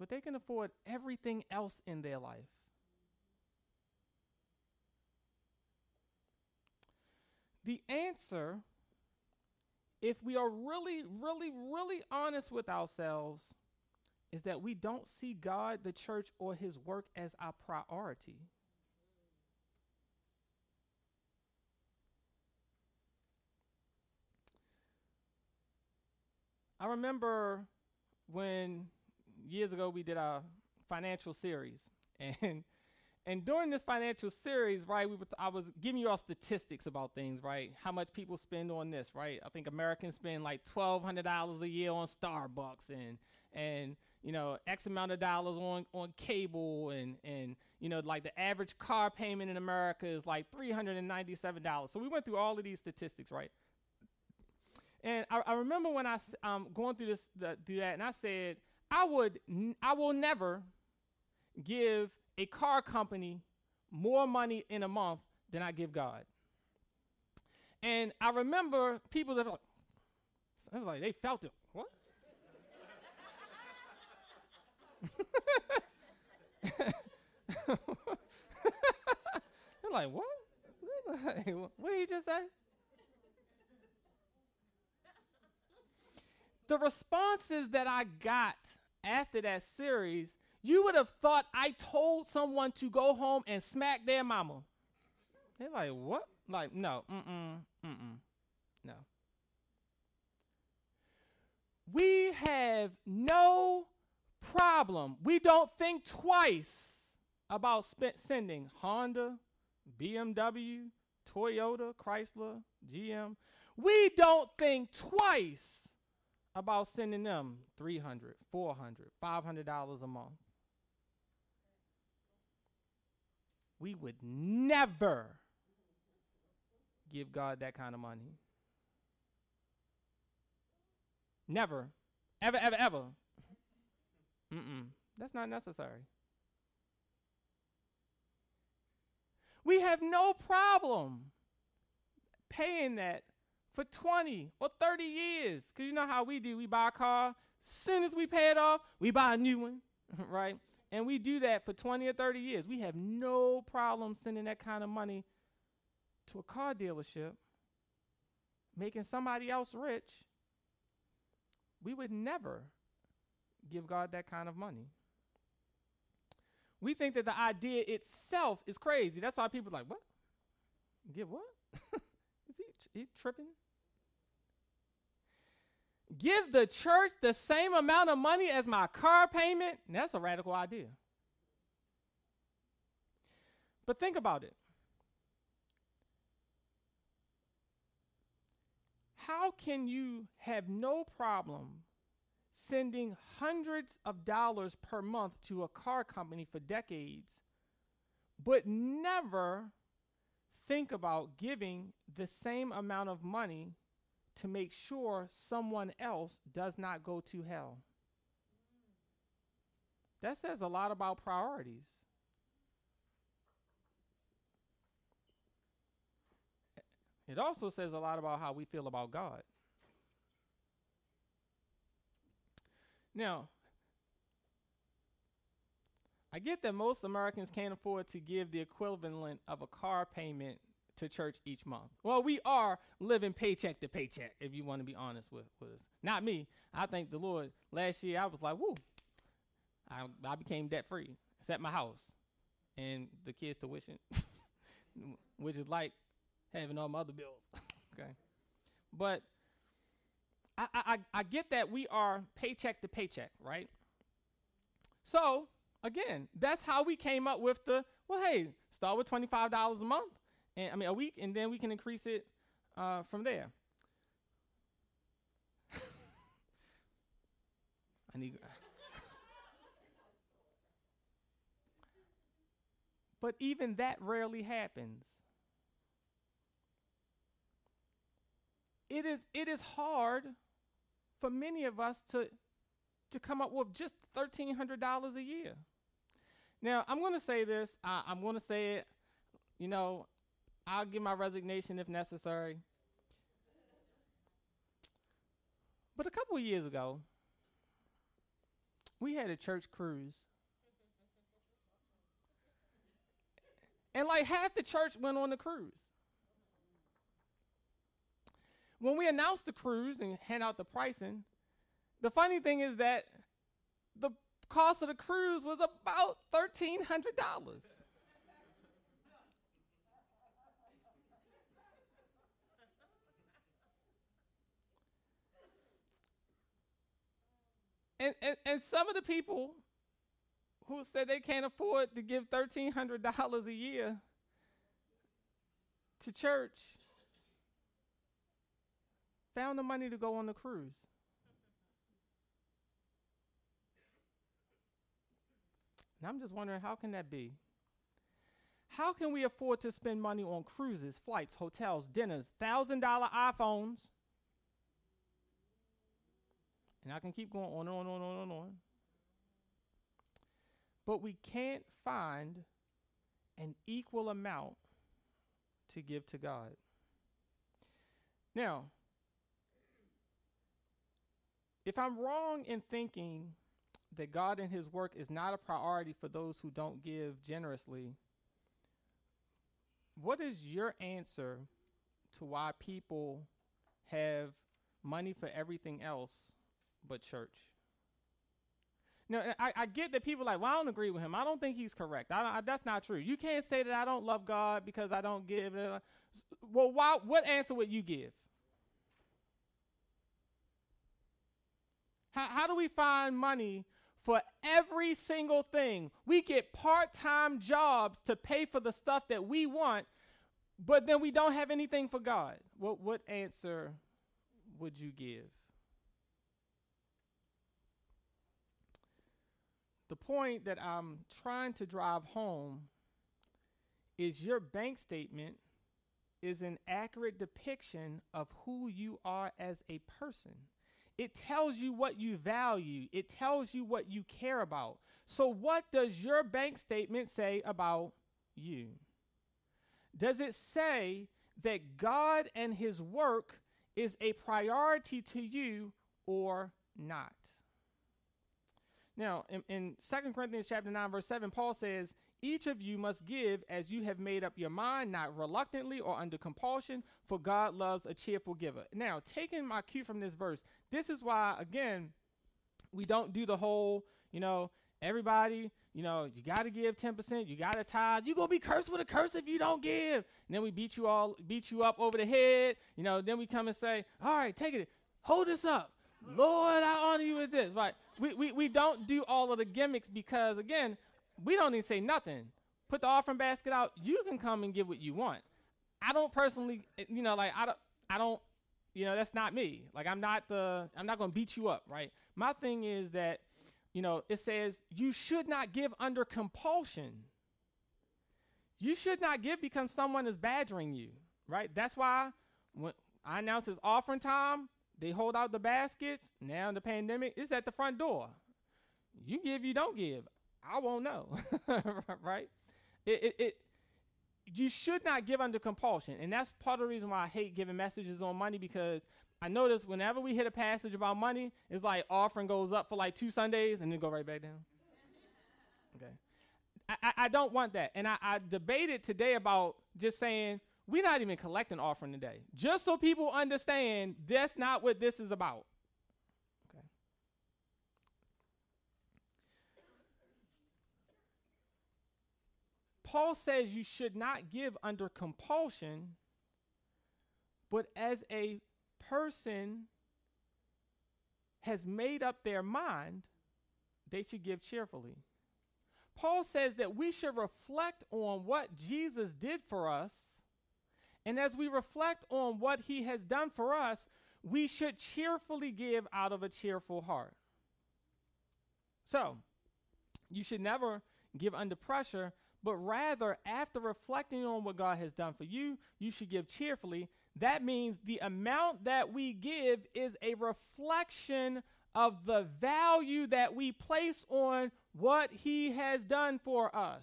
but they can afford everything else in their life. The answer, if we are really, really, really honest with ourselves, is that we don't see God, the church, or his work as our priority. I remember when years ago we did a financial series, and and during this financial series, right, we were t- I was giving you all statistics about things, right? How much people spend on this, right? I think Americans spend like twelve hundred dollars a year on Starbucks, and and you know X amount of dollars on on cable, and and you know like the average car payment in America is like three hundred and ninety seven dollars. So we went through all of these statistics, right? And I, I remember when I um going through this the, do that, and I said I would I will never give a car company more money in a month than I give God. And I remember people that were like, I was like, they felt it. What? They're like, what? what did he just say? The responses that I got after that series, you would have thought I told someone to go home and smack their mama. They're like, what? Like, no, mm-mm, mm-mm, no. We have no problem. We don't think twice about sp- sending Honda, BMW, Toyota, Chrysler, GM. We don't think twice about sending them 300 400 $500 a month. We would never give God that kind of money. Never. Ever, ever, ever. Mm-mm. That's not necessary. We have no problem paying that for 20 or 30 years. Because you know how we do. We buy a car. As soon as we pay it off, we buy a new one, right? And we do that for 20 or 30 years. We have no problem sending that kind of money to a car dealership, making somebody else rich. We would never give God that kind of money. We think that the idea itself is crazy. That's why people are like, what? Give what? is he, he tripping? Give the church the same amount of money as my car payment? That's a radical idea. But think about it. How can you have no problem sending hundreds of dollars per month to a car company for decades, but never think about giving the same amount of money to make sure someone else does not go to hell? That says a lot about priorities. It also says a lot about how we feel about God. Now, I get that most Americans can't afford to give the equivalent of a car payment to church each month. Well, we are living paycheck to paycheck, if you want to be honest with, with us. Not me. I thank the Lord. Last year, I was like, whoo, I, I became debt free. Except my house and the kids' tuition, which is like having all my other bills. okay. But I, I, I get that we are paycheck to paycheck, right? So, again, that's how we came up with the, well, hey, start with $25 a month, and I mean, a week, and then we can increase it uh, from there. I need. but even that rarely happens. It is, it is hard for many of us to, to come up with just $1,300 a year. Now, I'm going to say this. I, I'm going to say it. You know, I'll give my resignation if necessary. But a couple years ago, we had a church cruise. And like half the church went on the cruise. When we announced the cruise and hand out the pricing, the funny thing is that the cost of the cruise was about $1,300. And, and, and some of the people who said they can't afford to give $1,300 a year to church found the money to go on the cruise. And I'm just wondering how can that be? How can we afford to spend money on cruises, flights, hotels, dinners, $1,000 iPhones? And I can keep going on and on and on and on. But we can't find an equal amount to give to God. Now, if I'm wrong in thinking that God and His work is not a priority for those who don't give generously, what is your answer to why people have money for everything else but church? Now, I, I get that people are like, well, I don't agree with him. I don't think he's correct. I, I, that's not true. You can't say that I don't love God because I don't give. Well, why, what answer would you give? How, how do we find money for every single thing? We get part time jobs to pay for the stuff that we want, but then we don't have anything for God. What, what answer would you give? The point that I'm trying to drive home is your bank statement is an accurate depiction of who you are as a person. It tells you what you value, it tells you what you care about. So, what does your bank statement say about you? does it say that God and his work is a priority to you or not? Now, in, in 2 Corinthians chapter 9, verse 7, Paul says, each of you must give as you have made up your mind, not reluctantly or under compulsion, for God loves a cheerful giver. Now, taking my cue from this verse, this is why, again, we don't do the whole, you know, everybody, you know, you got to give 10%, you got to tithe. You're going to be cursed with a curse if you don't give. And then we beat you all, beat you up over the head. You know, then we come and say, all right, take it. Hold this up. Lord, I honor you with this. Right. We, we, we don't do all of the gimmicks because, again, we don't even say nothing. Put the offering basket out. You can come and give what you want. I don't personally, you know, like I don't, I don't, you know, that's not me. Like I'm not the, I'm not to beat you up, right? My thing is that, you know, it says you should not give under compulsion. You should not give because someone is badgering you, right? That's why when I announce it's offering time, they hold out the baskets. Now in the pandemic, it's at the front door. You give, you don't give. I won't know, right? It, it, it, you should not give under compulsion, and that's part of the reason why I hate giving messages on money because I notice whenever we hit a passage about money, it's like offering goes up for like two Sundays and then go right back down. okay, I, I, I don't want that, and I, I debated today about just saying we're not even collecting offering today, just so people understand that's not what this is about. Okay. Paul says you should not give under compulsion, but as a person has made up their mind, they should give cheerfully. Paul says that we should reflect on what Jesus did for us. And as we reflect on what he has done for us, we should cheerfully give out of a cheerful heart. So, you should never give under pressure, but rather, after reflecting on what God has done for you, you should give cheerfully. That means the amount that we give is a reflection of the value that we place on what He has done for us.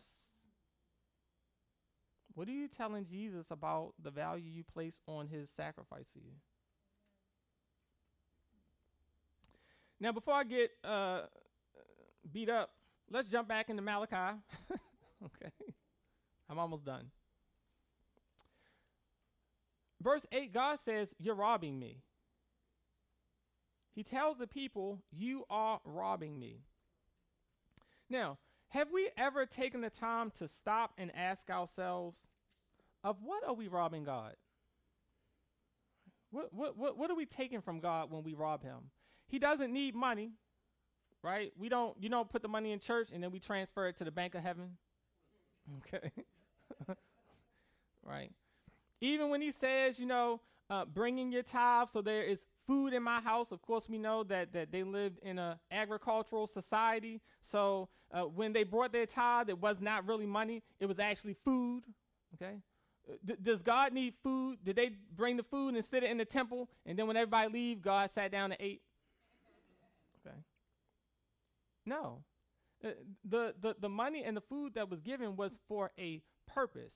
What are you telling Jesus about the value you place on His sacrifice for you? Now, before I get uh, beat up, let's jump back into Malachi. okay. I'm almost done. Verse 8, God says, You're robbing me. He tells the people, You are robbing me. Now, have we ever taken the time to stop and ask ourselves, of what are we robbing God? What, what, what, what are we taking from God when we rob him? He doesn't need money, right? We don't, you don't put the money in church and then we transfer it to the bank of heaven. Okay. right. Even when he says, you know, uh, bringing your tithe, so there is food in my house. Of course, we know that, that they lived in an agricultural society. So uh, when they brought their tithe, it was not really money, it was actually food. Okay? Uh, D- does God need food? Did they bring the food and sit it in the temple? And then when everybody leave, God sat down and ate? Okay. No. Uh, the, the, the money and the food that was given was for a purpose.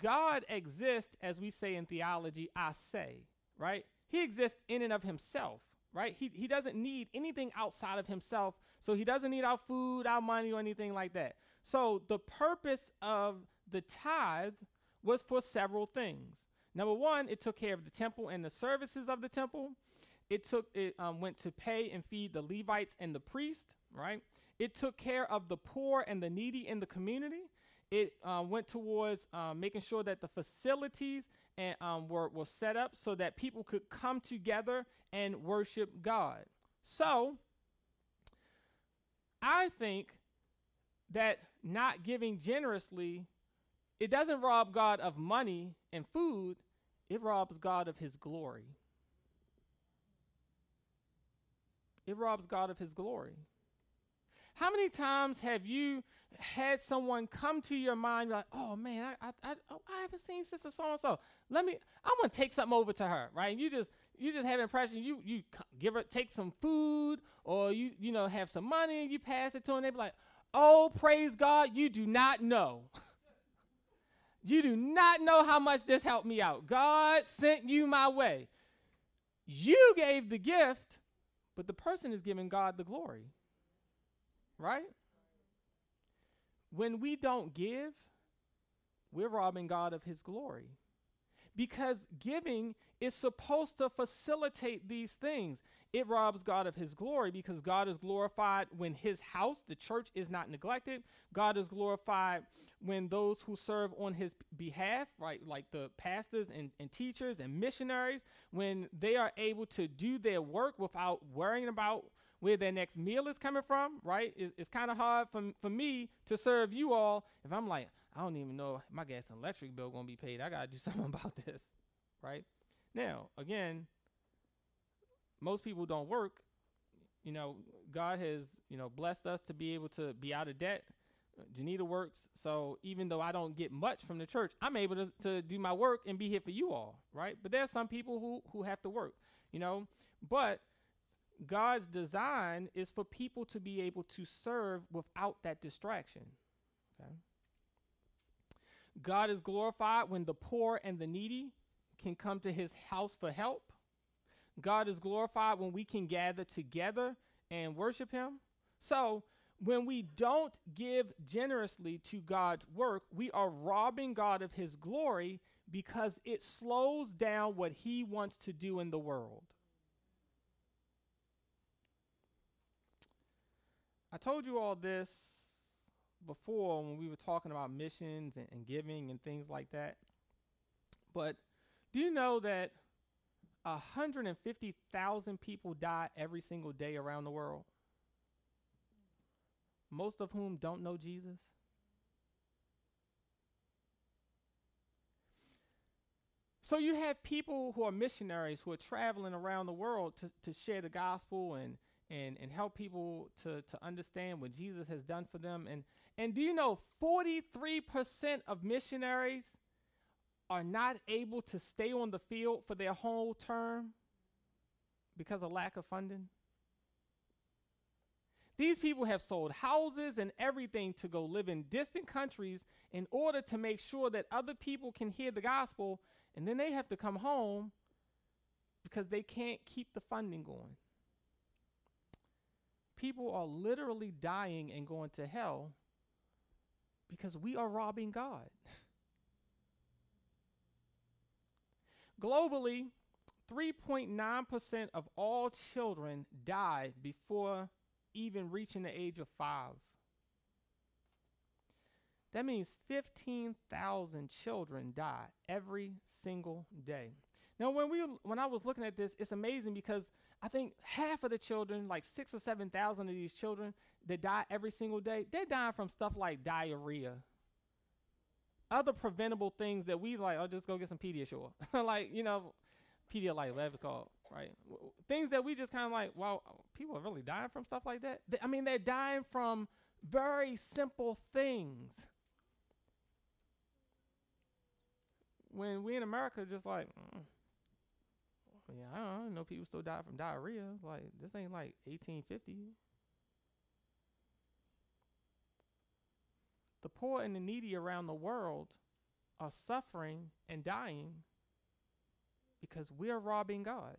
God exists, as we say in theology, I say, right? He exists in and of himself, right? He, he doesn't need anything outside of himself. So he doesn't need our food, our money, or anything like that. So the purpose of the tithe was for several things. Number one, it took care of the temple and the services of the temple. It took it um, went to pay and feed the Levites and the priest, right? It took care of the poor and the needy in the community. It uh, went towards uh, making sure that the facilities and, um, were, were set up so that people could come together and worship God. So, I think that not giving generously, it doesn't rob God of money and food, it robs God of his glory. It robs God of his glory. How many times have you had someone come to your mind like, oh man, I, I, I, oh, I haven't seen sister so and so. Let me, I'm gonna take something over to her, right? And You just, you just have an impression. You, you give her, take some food, or you, you know, have some money, and you pass it to her, and they be like, oh, praise God, you do not know. You do not know how much this helped me out. God sent you my way. You gave the gift, but the person is giving God the glory. Right? When we don't give, we're robbing God of his glory. Because giving is supposed to facilitate these things. It robs God of his glory because God is glorified when his house, the church, is not neglected. God is glorified when those who serve on his behalf, right, like the pastors and, and teachers and missionaries, when they are able to do their work without worrying about where their next meal is coming from, right? It's, it's kind of hard for, for me to serve you all if I'm like, I don't even know my gas and electric bill gonna be paid. I gotta do something about this, right? Now, again, most people don't work. You know, God has you know blessed us to be able to be out of debt. Janita works, so even though I don't get much from the church, I'm able to, to do my work and be here for you all, right? But there's some people who who have to work, you know. But God's design is for people to be able to serve without that distraction. Okay. God is glorified when the poor and the needy can come to his house for help. God is glorified when we can gather together and worship him. So, when we don't give generously to God's work, we are robbing God of his glory because it slows down what he wants to do in the world. I told you all this before when we were talking about missions and, and giving and things like that. But do you know that 150,000 people die every single day around the world? Most of whom don't know Jesus? So you have people who are missionaries who are traveling around the world to, to share the gospel and, and, and help people to, to understand what Jesus has done for them. And, and do you know 43% of missionaries are not able to stay on the field for their whole term because of lack of funding? These people have sold houses and everything to go live in distant countries in order to make sure that other people can hear the gospel, and then they have to come home because they can't keep the funding going. People are literally dying and going to hell because we are robbing God. Globally, 3.9% of all children die before even reaching the age of five. That means 15,000 children die every single day. Now, when we when I was looking at this, it's amazing because I think half of the children, like six or seven thousand of these children that die every single day, they're dying from stuff like diarrhea. Other preventable things that we like, I'll oh, just go get some Pediasure. like, you know, Pedialyte, whatever it's called, right? Things that we just kind of like, wow, people are really dying from stuff like that. I mean, they're dying from very simple things. When we in America just like, mm, yeah, I don't, know people still die from diarrhea. Like this ain't like 1850. The poor and the needy around the world are suffering and dying because we're robbing God.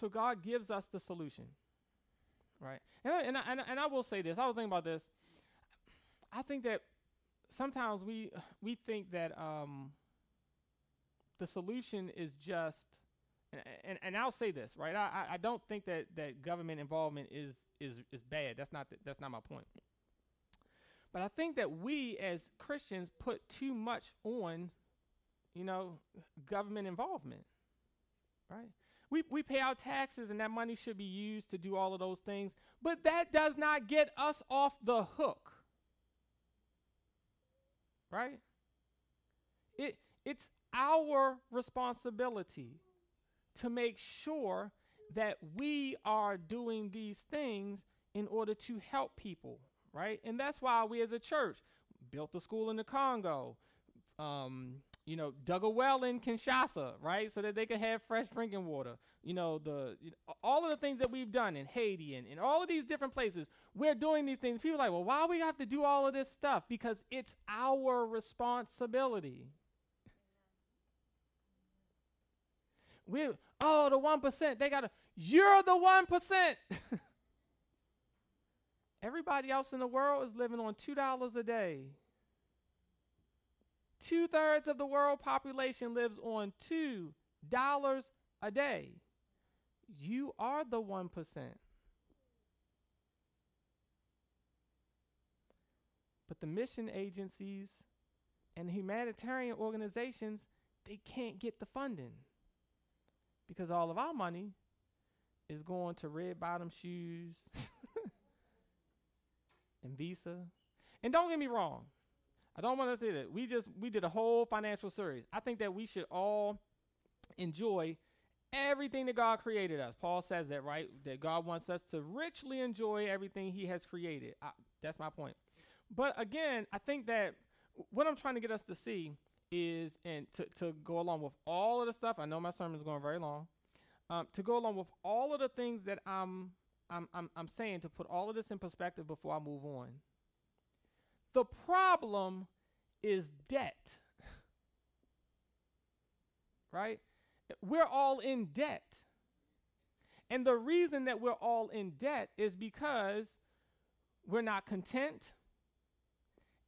So God gives us the solution, right? And and I, and I, and I will say this. I was thinking about this. I think that sometimes we we think that um, the solution is just, and, and I'll say this right. I, I don't think that, that government involvement is is is bad. That's not the, that's not my point. But I think that we as Christians put too much on, you know, government involvement, right? We, we pay our taxes and that money should be used to do all of those things, but that does not get us off the hook right? It, it's our responsibility to make sure that we are doing these things in order to help people, right? And that's why we as a church built a school in the Congo, um, you know, dug a well in Kinshasa, right, so that they could have fresh drinking water. You know, the you know, all of the things that we've done in Haiti and in all of these different places, we're doing these things. People are like, well, why we have to do all of this stuff? Because it's our responsibility. We oh the one percent they gotta you're the one percent. Everybody else in the world is living on two dollars a day. Two thirds of the world population lives on two dollars a day. You are the one percent. But the mission agencies and humanitarian organizations, they can't get the funding because all of our money is going to red bottom shoes and Visa. And don't get me wrong, I don't want to say that we just we did a whole financial series. I think that we should all enjoy everything that God created us. Paul says that, right? That God wants us to richly enjoy everything He has created. I, that's my point. But again, I think that what I'm trying to get us to see is, and to, to go along with all of the stuff, I know my sermon is going very long, um, to go along with all of the things that I'm, I'm, I'm, I'm saying to put all of this in perspective before I move on. The problem is debt. right? We're all in debt. And the reason that we're all in debt is because we're not content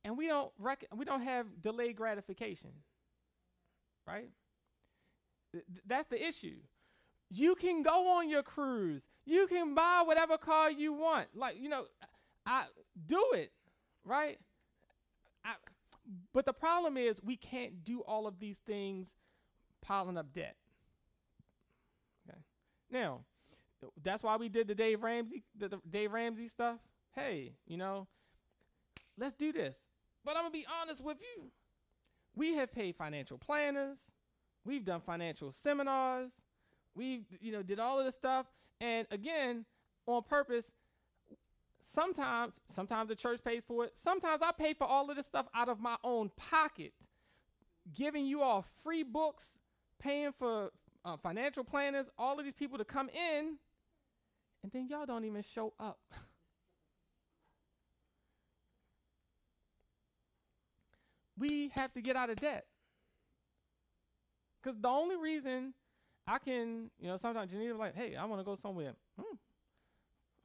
and we don't rec- we don't have delayed gratification. Right? Th- that's the issue. You can go on your cruise. You can buy whatever car you want. Like, you know, I do it, right? I, but the problem is we can't do all of these things piling up debt. Okay. Now, that's why we did the Dave Ramsey the, the Dave Ramsey stuff. Hey, you know, let's do this. But I'm gonna be honest with you. We have paid financial planners. We've done financial seminars. We, you know, did all of this stuff. And again, on purpose, sometimes, sometimes the church pays for it. Sometimes I pay for all of this stuff out of my own pocket, giving you all free books, paying for uh, financial planners, all of these people to come in, and then y'all don't even show up. we have to get out of debt. Because the only reason I can, you know, sometimes you Janita like, hey, I want to go somewhere. Hmm.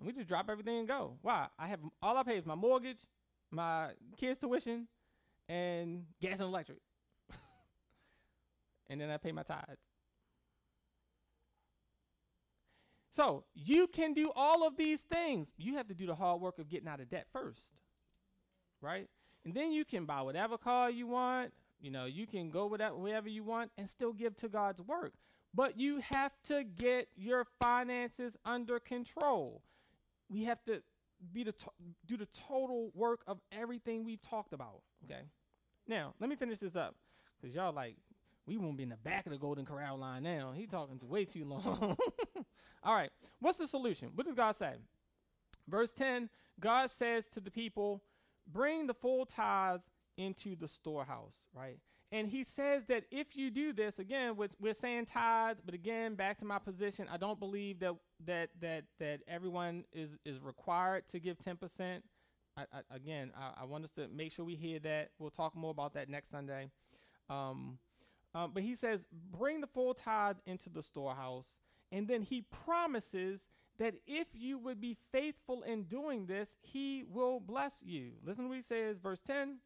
We just drop everything and go. Why? I have all I pay is my mortgage, my kids' tuition, and gas and electric. and then I pay my tithes. So you can do all of these things. You have to do the hard work of getting out of debt first. Right? And then you can buy whatever car you want. You know, you can go with that wherever you want and still give to God's work. But you have to get your finances under control. We have to be the to- do the total work of everything we've talked about. Okay. Now let me finish this up because y'all like we won't be in the back of the Golden Corral line now. He talking way too long. All right. What's the solution? What does God say? Verse 10 God says to the people, bring the full tithe into the storehouse, right? And he says that if you do this, again, we're, we're saying tithe, but again, back to my position, I don't believe that that that that everyone is is required to give ten percent. again, I, I, want us to make sure we hear that. We'll talk more about that next Sunday. Um, um, but he says, bring the full tithe into the storehouse, and then he promises that if you would be faithful in doing this, he will bless you. Listen to what he says, verse 10.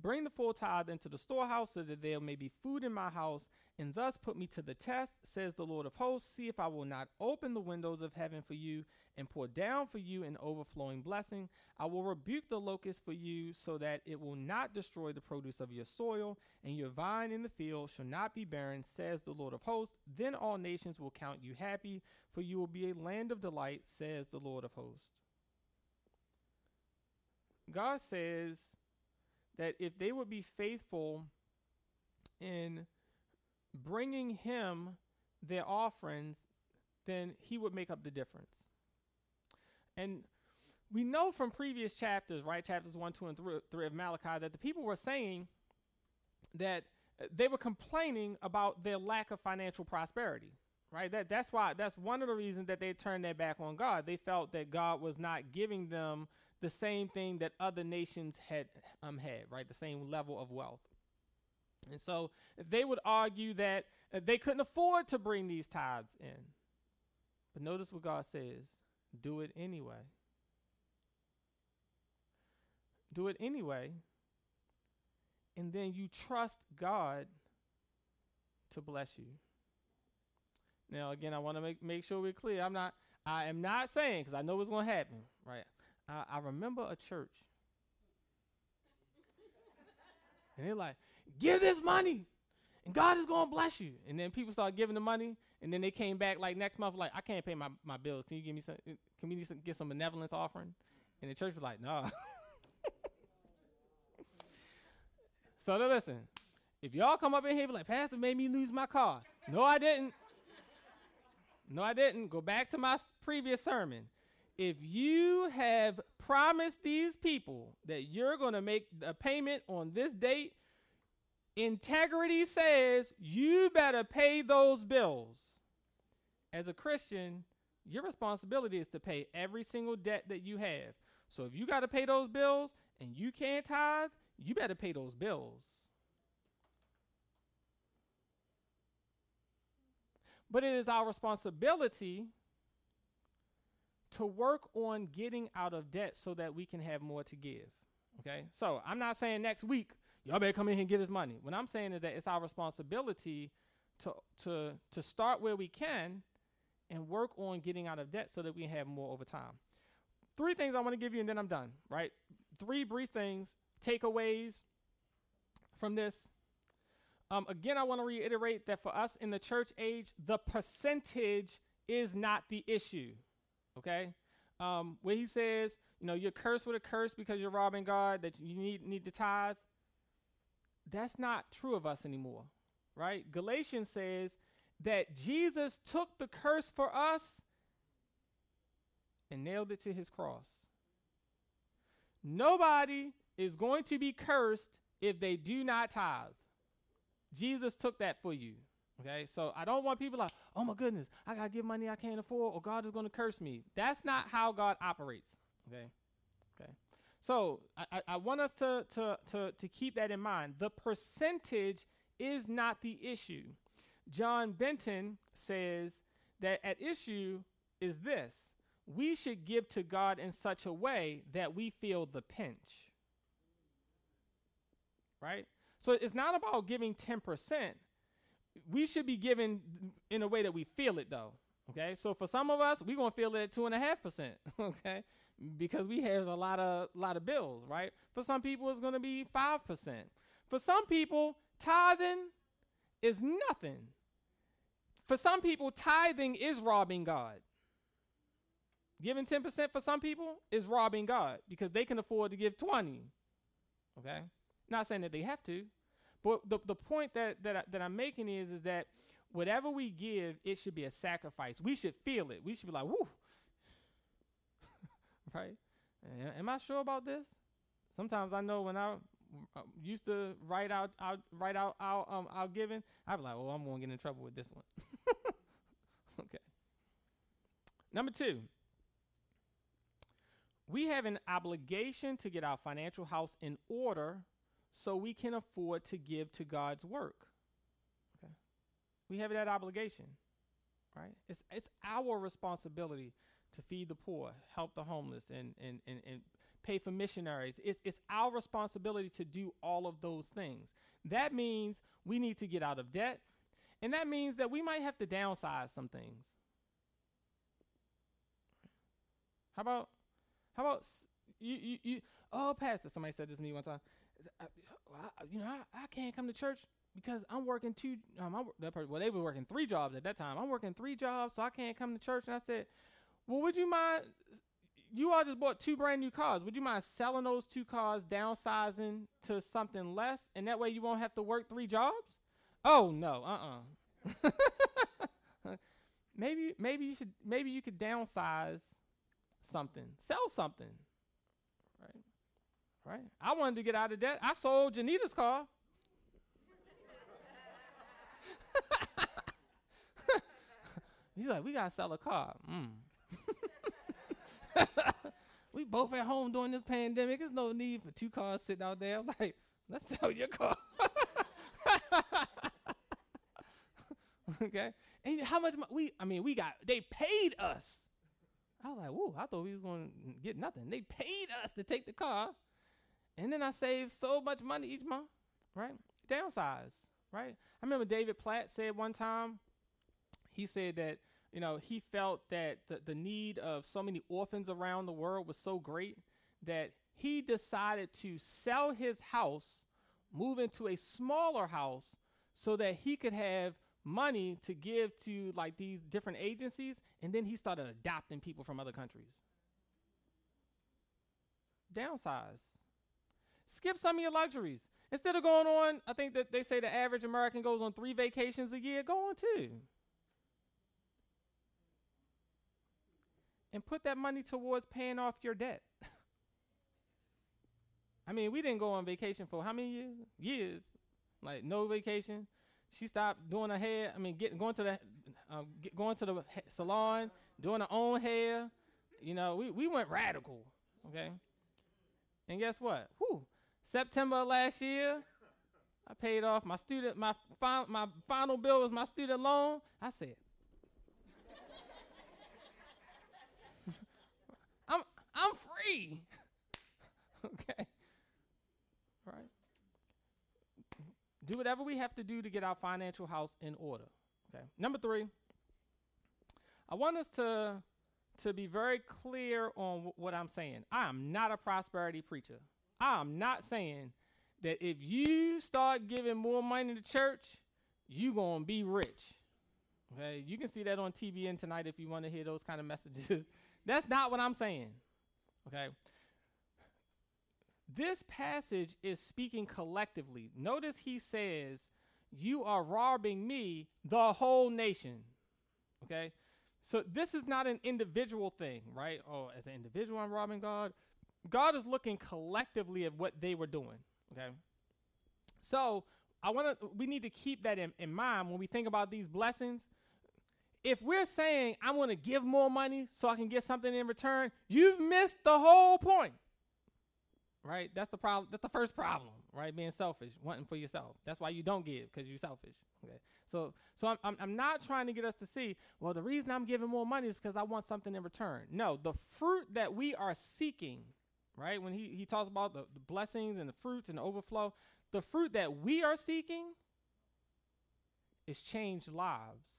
Bring the full tithe into the storehouse so that there may be food in my house, and thus put me to the test, says the Lord of hosts. See if I will not open the windows of heaven for you and pour down for you an overflowing blessing. I will rebuke the locust for you so that it will not destroy the produce of your soil, and your vine in the field shall not be barren, says the Lord of hosts. Then all nations will count you happy, for you will be a land of delight, says the Lord of hosts. God says that if they would be faithful in bringing him their offerings, then he would make up the difference. And we know from previous chapters, right, chapters 1, 2, and 3, 3 of Malachi, that the people were saying that they were complaining about their lack of financial prosperity. Right? That that's why that's one of the reasons that they turned their back on God. They felt that God was not giving them the same thing that other nations had um had, right? The same level of wealth. And so they would argue that they couldn't afford to bring these tithes in. But notice what God says do it anyway. Do it anyway. And then you trust God to bless you. Now, again, I want to make, make sure we're clear. I'm not, I am not saying, because I know what's going to happen, right? I, I remember a church. and they're like, give this money and God is going to bless you. And then people start giving the money, and then they came back like next month, like, I can't pay my, my bills. Can you give me some, can we get some benevolence offering? And the church was like, no. so now listen, if y'all come up in here be like, Pastor made me lose my car. No, I didn't. No, I didn't. Go back to my previous sermon. If you have promised these people that you're going to make a payment on this date, Integrity says you better pay those bills. As a Christian, your responsibility is to pay every single debt that you have. So if you got to pay those bills and you can't tithe, you better pay those bills. But it is our responsibility to work on getting out of debt so that we can have more to give. Okay? So I'm not saying next week y'all better come in here and get his money. What I'm saying is that it's our responsibility to to to start where we can and work on getting out of debt so that we have more over time. Three things I want to give you and then I'm done, right? Three brief things, takeaways from this. Um, again, I want to reiterate that for us in the church age, the percentage is not the issue. Okay? Um, where he says, you know, you're cursed with a curse because you're robbing God, that you need need to tithe that's not true of us anymore, right? Galatians says that Jesus took the curse for us and nailed it to his cross. Nobody is going to be cursed if they do not tithe. Jesus took that for you. Okay, so I don't want people like, oh my goodness, I gotta give money I can't afford, or God is gonna curse me. That's not how God operates. Okay, okay. So I, I want us to, to, to, to keep that in mind. The percentage is not the issue. John Benton says that at issue is this we should give to God in such a way that we feel the pinch. Right? So it's not about giving 10%. We should be given in a way that we feel it, though. Okay? So for some of us, we're to feel it at 2.5%. Okay? because we have a lot of lot of bills, right? For some people, it's to be five percent. For some people, tithing is nothing. For some people, tithing is robbing God. Giving 10% for some people is robbing God because they can afford to give 20. Okay? Not saying that they have to, but the, the point that, that, I, that I'm making is, is that whatever we give, it should be a sacrifice. We should feel it. We should be like, whoo, right? Am I sure about this? Sometimes I know when I uh, used to write out, out write out our um our giving, I'd be like, oh, I'm gonna get in trouble with this one. okay. Number two, we have an obligation to get our financial house in order so we can afford to give to God's work. Okay. We have that obligation, right? It's it's our responsibility to feed the poor, help the homeless, and, and, and, and pay for missionaries. It's, it's our responsibility to do all of those things. That means we need to get out of debt, and that means that we might have to downsize some things. How about, how about you, you, you oh, Pastor, somebody said this to me one time. I, you know, I, I can't come to church because I'm working two. Um, I, that person, well, they were working three jobs at that time. I'm working three jobs, so I can't come to church. And I said, well, would you mind? You all just bought two brand new cars. Would you mind selling those two cars, downsizing to something less, and that way you won't have to work three jobs? Oh no, uh, uh-uh. uh maybe, maybe you should, maybe you could downsize something, sell something, Right? I wanted to get out of debt. I sold Janita's car. He's like, we gotta sell a car. Mm. we both at home during this pandemic. There's no need for two cars sitting out there. I'm like, let's sell your car. okay. And how much mo- we? I mean, we got. They paid us. I was like, whoa. I thought we was gonna get nothing. They paid us to take the car and then I saved so much money each month. Right? Downsize. Right? I remember David Platt said one time. He said that you know he felt that the the need of so many orphans around the world was so great that he decided to sell his house, move into a smaller house, so that he could have money to give to like these different agencies, and then he started adopting people from other countries. Downsize. Skip some of your luxuries. Instead of going on, I think that they say the average American goes on three vacations a year, go on two. And put that money towards paying off your debt. I mean, we didn't go on vacation for how many years? Years. Like no vacation. She stopped doing her hair. I mean, getting going to the um, get, going to the ha- salon, doing her own hair. You know, we we went radical. Okay. And guess what? Whew. September of last year, I paid off my student my fi- my final bill was my student loan. I said, I'm I'm free. okay. Right. Do whatever we have to do to get our financial house in order. Okay. Number three, I want us to to be very clear on w- what I'm saying. I am not a prosperity preacher. I'm not saying that if you start giving more money to church, you gonna be rich. Okay, you can see that on TBN tonight if you want to hear those kind of messages. That's not what I'm saying. Okay. This passage is speaking collectively. Notice he says, You are robbing me, the whole nation. Okay? So this is not an individual thing, right? Oh, as an individual, I'm robbing God. God is looking collectively at what they were doing. Okay. So I want to. We need to keep that in, in mind when we think about these blessings. If we're saying I'm going to give more money so I can get something in return, you've missed the whole point. Right? That's the problem. That's the first problem. Right? Being selfish, wanting for yourself. That's why you don't give because you're selfish. Okay. So, so I'm, I'm, I'm not trying to get us to see. Well, the reason I'm giving more money is because I want something in return. No, the fruit that we are seeking right? When he, he talks about the, the blessings and the fruits and the overflow, the fruit that we are seeking is changed lives.